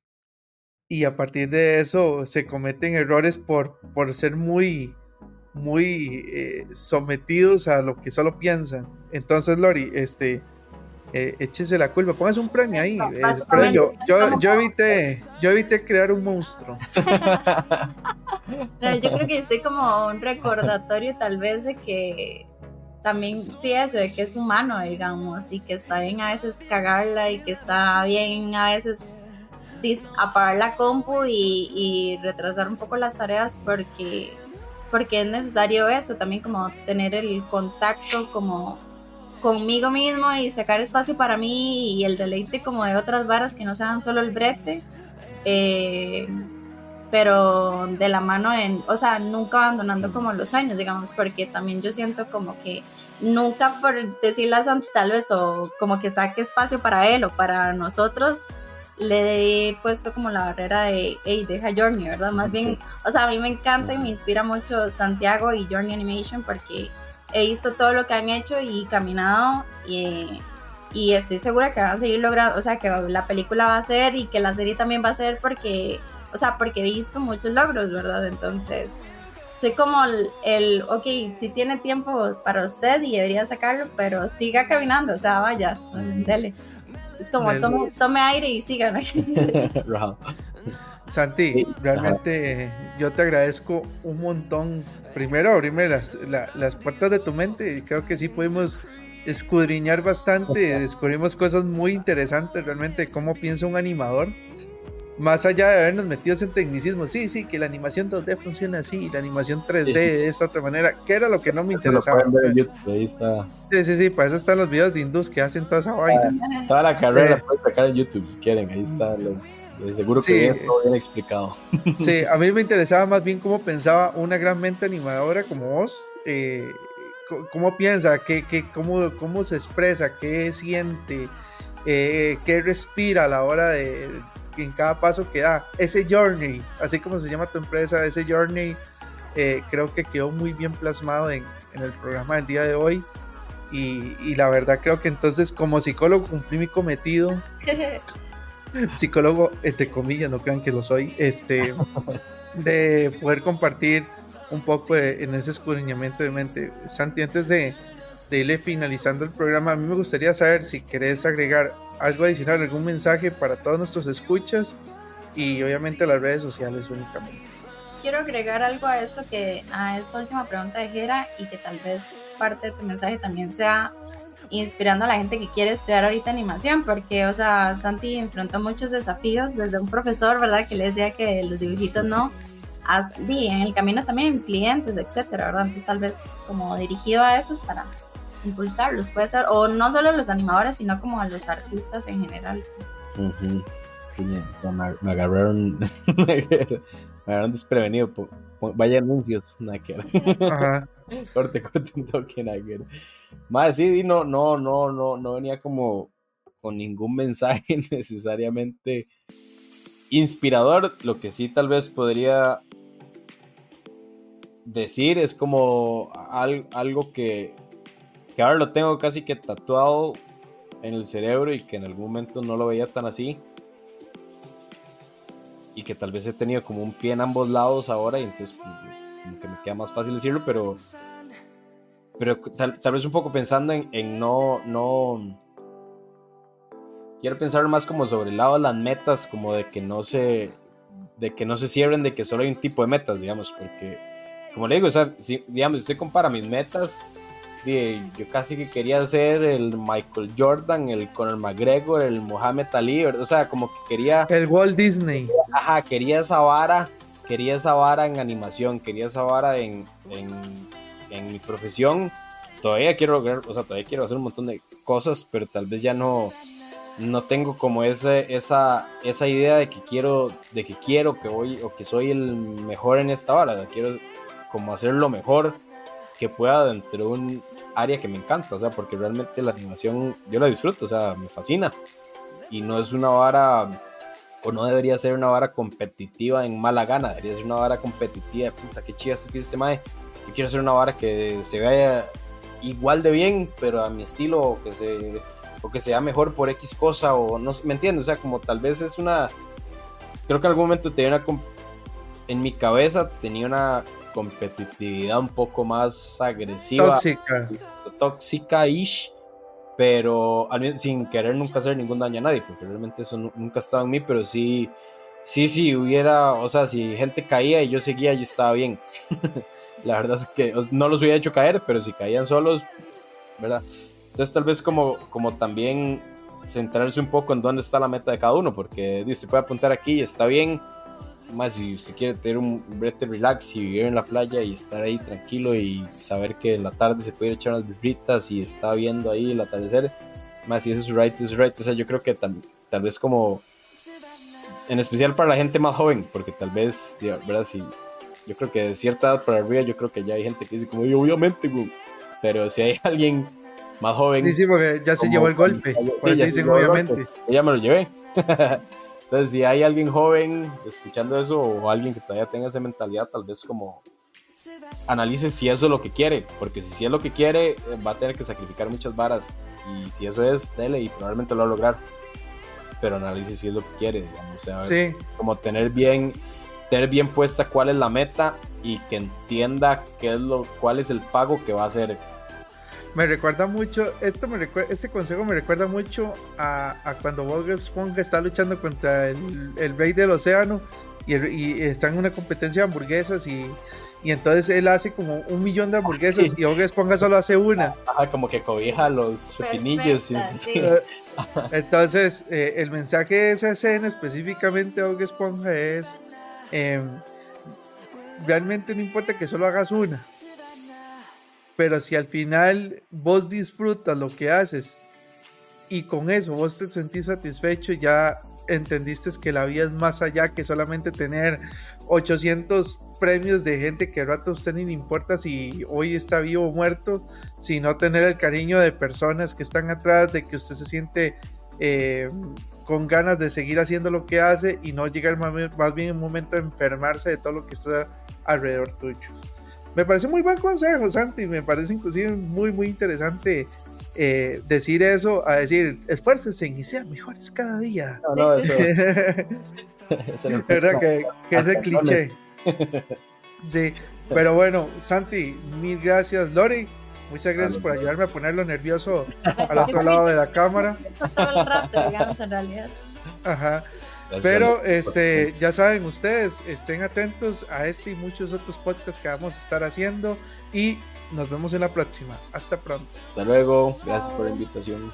y a partir de eso se cometen errores por, por ser muy, muy eh, sometidos a lo que solo piensan. Entonces, Lori, este, eh, échese la culpa, póngase un premio ahí. Eh, yo, yo, evité, yo evité crear un monstruo. yo creo que soy como un recordatorio tal vez de que también sí eso, de que es humano, digamos, y que está bien a veces cagarla y que está bien a veces apagar la compu y, retrasar un poco las tareas porque porque es necesario eso, también como tener el contacto como conmigo mismo y sacar espacio para mí y el deleite como de otras varas que no sean solo el brete. Eh, pero de la mano en, o sea, nunca abandonando como los sueños, digamos, porque también yo siento como que nunca por decirle a tal vez o como que saque espacio para él o para nosotros, le he puesto como la barrera de, hey, deja Journey, ¿verdad? Más bien, o sea, a mí me encanta y me inspira mucho Santiago y Journey Animation porque he visto todo lo que han hecho y caminado y, y estoy segura que van a seguir logrando, o sea, que la película va a ser y que la serie también va a ser porque, o sea, porque he visto muchos logros, ¿verdad? Entonces, soy como el, el ok, si tiene tiempo para usted y debería sacarlo, pero siga caminando, o sea, vaya, dele. Es como tome, tome aire y siga. Santi, realmente yo te agradezco un montón primero abrirme las, las puertas de tu mente y creo que sí pudimos escudriñar bastante, descubrimos cosas muy interesantes realmente, cómo piensa un animador más allá de habernos metido en tecnicismo, sí, sí, que la animación 2D funciona así, la animación 3D de esta otra manera, que era lo que no me interesaba. Sí, sí, sí, para eso están los videos de Indus que hacen toda esa ah, vaina. Toda la carrera la pueden sacar en YouTube si quieren, ahí está, los, seguro que bien, todo bien explicado. Sí, a mí me interesaba más bien cómo pensaba una gran mente animadora como vos, eh, cómo piensa, qué, qué, cómo, cómo se expresa, qué siente, eh, qué respira a la hora de en cada paso que da. Ese journey, así como se llama tu empresa, ese journey eh, creo que quedó muy bien plasmado en, en, el programa del día de hoy. Y, y, la verdad creo que entonces como psicólogo cumplí mi cometido. psicólogo, entre comillas, no crean que lo soy, este, de poder compartir un poco en ese escudriñamiento de mente. Santi, antes de, de irle finalizando el programa, a mí me gustaría saber si querés agregar algo adicional, algún mensaje para todos nuestros escuchas y obviamente las redes sociales únicamente. Quiero agregar algo a eso que a esta última pregunta de Jera y que tal vez parte de tu mensaje también sea inspirando a la gente que quiere estudiar ahorita animación, porque, o sea, Santi enfrentó muchos desafíos desde un profesor, ¿verdad? Que le decía que los dibujitos no, y en el camino también clientes, etcétera, ¿verdad? Entonces, tal vez como dirigido a esos para impulsarlos, puede ser, o no solo los animadores, sino como a los artistas en general. me, agarraron, me agarraron desprevenido. vaya anuncios, Ajá. corte, corte un toque, Más sí, no, no, no, no, no venía como con ningún mensaje necesariamente inspirador. Lo que sí tal vez podría decir es como algo que, que ahora lo tengo casi que tatuado en el cerebro y que en algún momento no lo veía tan así. Y que tal vez he tenido como un pie en ambos lados ahora y entonces como que me queda más fácil decirlo, pero, pero tal, vez un poco pensando en, no, no... Quiero pensar más como sobre el lado de las metas, como de que no se, de que no se cierren, de que solo hay un tipo de metas, digamos, porque, como le digo, o si, digamos, usted compara mis metas yo casi que quería ser el Michael Jordan, el Conor McGregor, el Mohamed Ali, o sea, como que quería... El Walt Disney. Ajá, quería esa vara, quería esa vara en animación, quería esa vara en, en, mi profesión. Todavía quiero o sea, todavía quiero hacer un montón de cosas, pero tal vez ya no, no tengo como ese, esa, esa idea de que quiero, de que quiero que voy, o que soy el mejor en esta vara, quiero como hacer lo mejor que pueda dentro de un área que me encanta, o sea, porque realmente la animación yo la disfruto, o sea, me fascina. Y no es una vara, o no debería ser una vara competitiva en mala gana, debería ser una vara competitiva, puta, qué chida esto que este mae. Yo quiero hacer una vara que se vea igual de bien, pero a mi estilo, o que se o que sea mejor por X cosa, o no sé, ¿me entiendes? O sea, como tal vez es una. Creo que en algún momento tenía una. En mi cabeza tenía una competitividad un poco más agresiva. Tóxica. Tóxica-ish, pero sin querer nunca hacer ningún daño a nadie, porque realmente eso nunca estaba en mí, pero sí, sí, sí, hubiera, o sea, si gente caía y yo seguía, yo estaba bien. La verdad es que no los hubiera hecho caer, pero si caían solos, ¿verdad? Entonces tal vez como, como también centrarse un poco en dónde está la meta de cada uno, porque Dios, se puede apuntar aquí, está bien, más si usted quiere tener un brete relax y vivir en la playa y estar ahí tranquilo y saber que en la tarde se puede echar unas birritas y está viendo ahí el atardecer, más si ese es right, es right. O sea, yo creo que tal, tal vez como, en especial para la gente más joven, porque tal vez, ¿verdad? Si, yo creo que de cierta edad para arriba, yo creo que ya hay gente que dice como, obviamente, pero si hay alguien más joven. Sí, sí, porque ya se llevó el golpe, por dicen obviamente. Ya me lo llevé. Entonces, si hay alguien joven escuchando eso o alguien que todavía tenga esa mentalidad, tal vez como analice si eso es lo que quiere, porque si, es lo que quiere, eh, va a tener que sacrificar muchas varas. Y si eso es, dele y probablemente lo va a lograr. Pero analice si es lo que quiere, digamos. O sea, como tener bien, tener bien puesta cuál es la meta y que entienda qué es lo, cuál es el pago que va a hacer me recuerda mucho, esto me recuerda, este consejo me recuerda mucho a, a cuando Bob Esponja está luchando contra el, el rey del océano y, y, está en una competencia de hamburguesas y, y, entonces él hace como un millón de hamburguesas y Bob Esponja solo hace una. Ajá, como que cobija los pepinillos. Entonces, eh, el mensaje de esa escena específicamente de Bob Esponja es, em, realmente no importa que solo hagas una pero si al final vos disfrutas lo que haces y con eso vos te sentís satisfecho, ya entendiste que la vida es más allá que solamente tener 800 premios de gente que a rato a usted ni importa si hoy está vivo o muerto, sino tener el cariño de personas que están atrás, de que usted se siente eh, con ganas de seguir haciendo lo que hace y no llegar más bien un momento de enfermarse de todo lo que está alrededor tuyo. Me parece muy buen consejo, Santi. Me parece inclusive muy, muy interesante eh, decir eso, a decir, esfuércense y sean mejores cada día. No, no, eso. eso no ¿Verdad que, que es el cliché? sí, pero bueno, Santi, mil gracias. Lori, muchas gracias por ayudarme a ponerlo nervioso al otro lado de la cámara. Todo el rato, digamos, en realidad. Ajá. Pero este, ya saben ustedes, estén atentos a este y muchos otros podcasts que vamos a estar haciendo y nos vemos en la próxima. Hasta pronto. Hasta luego. Gracias por la invitación.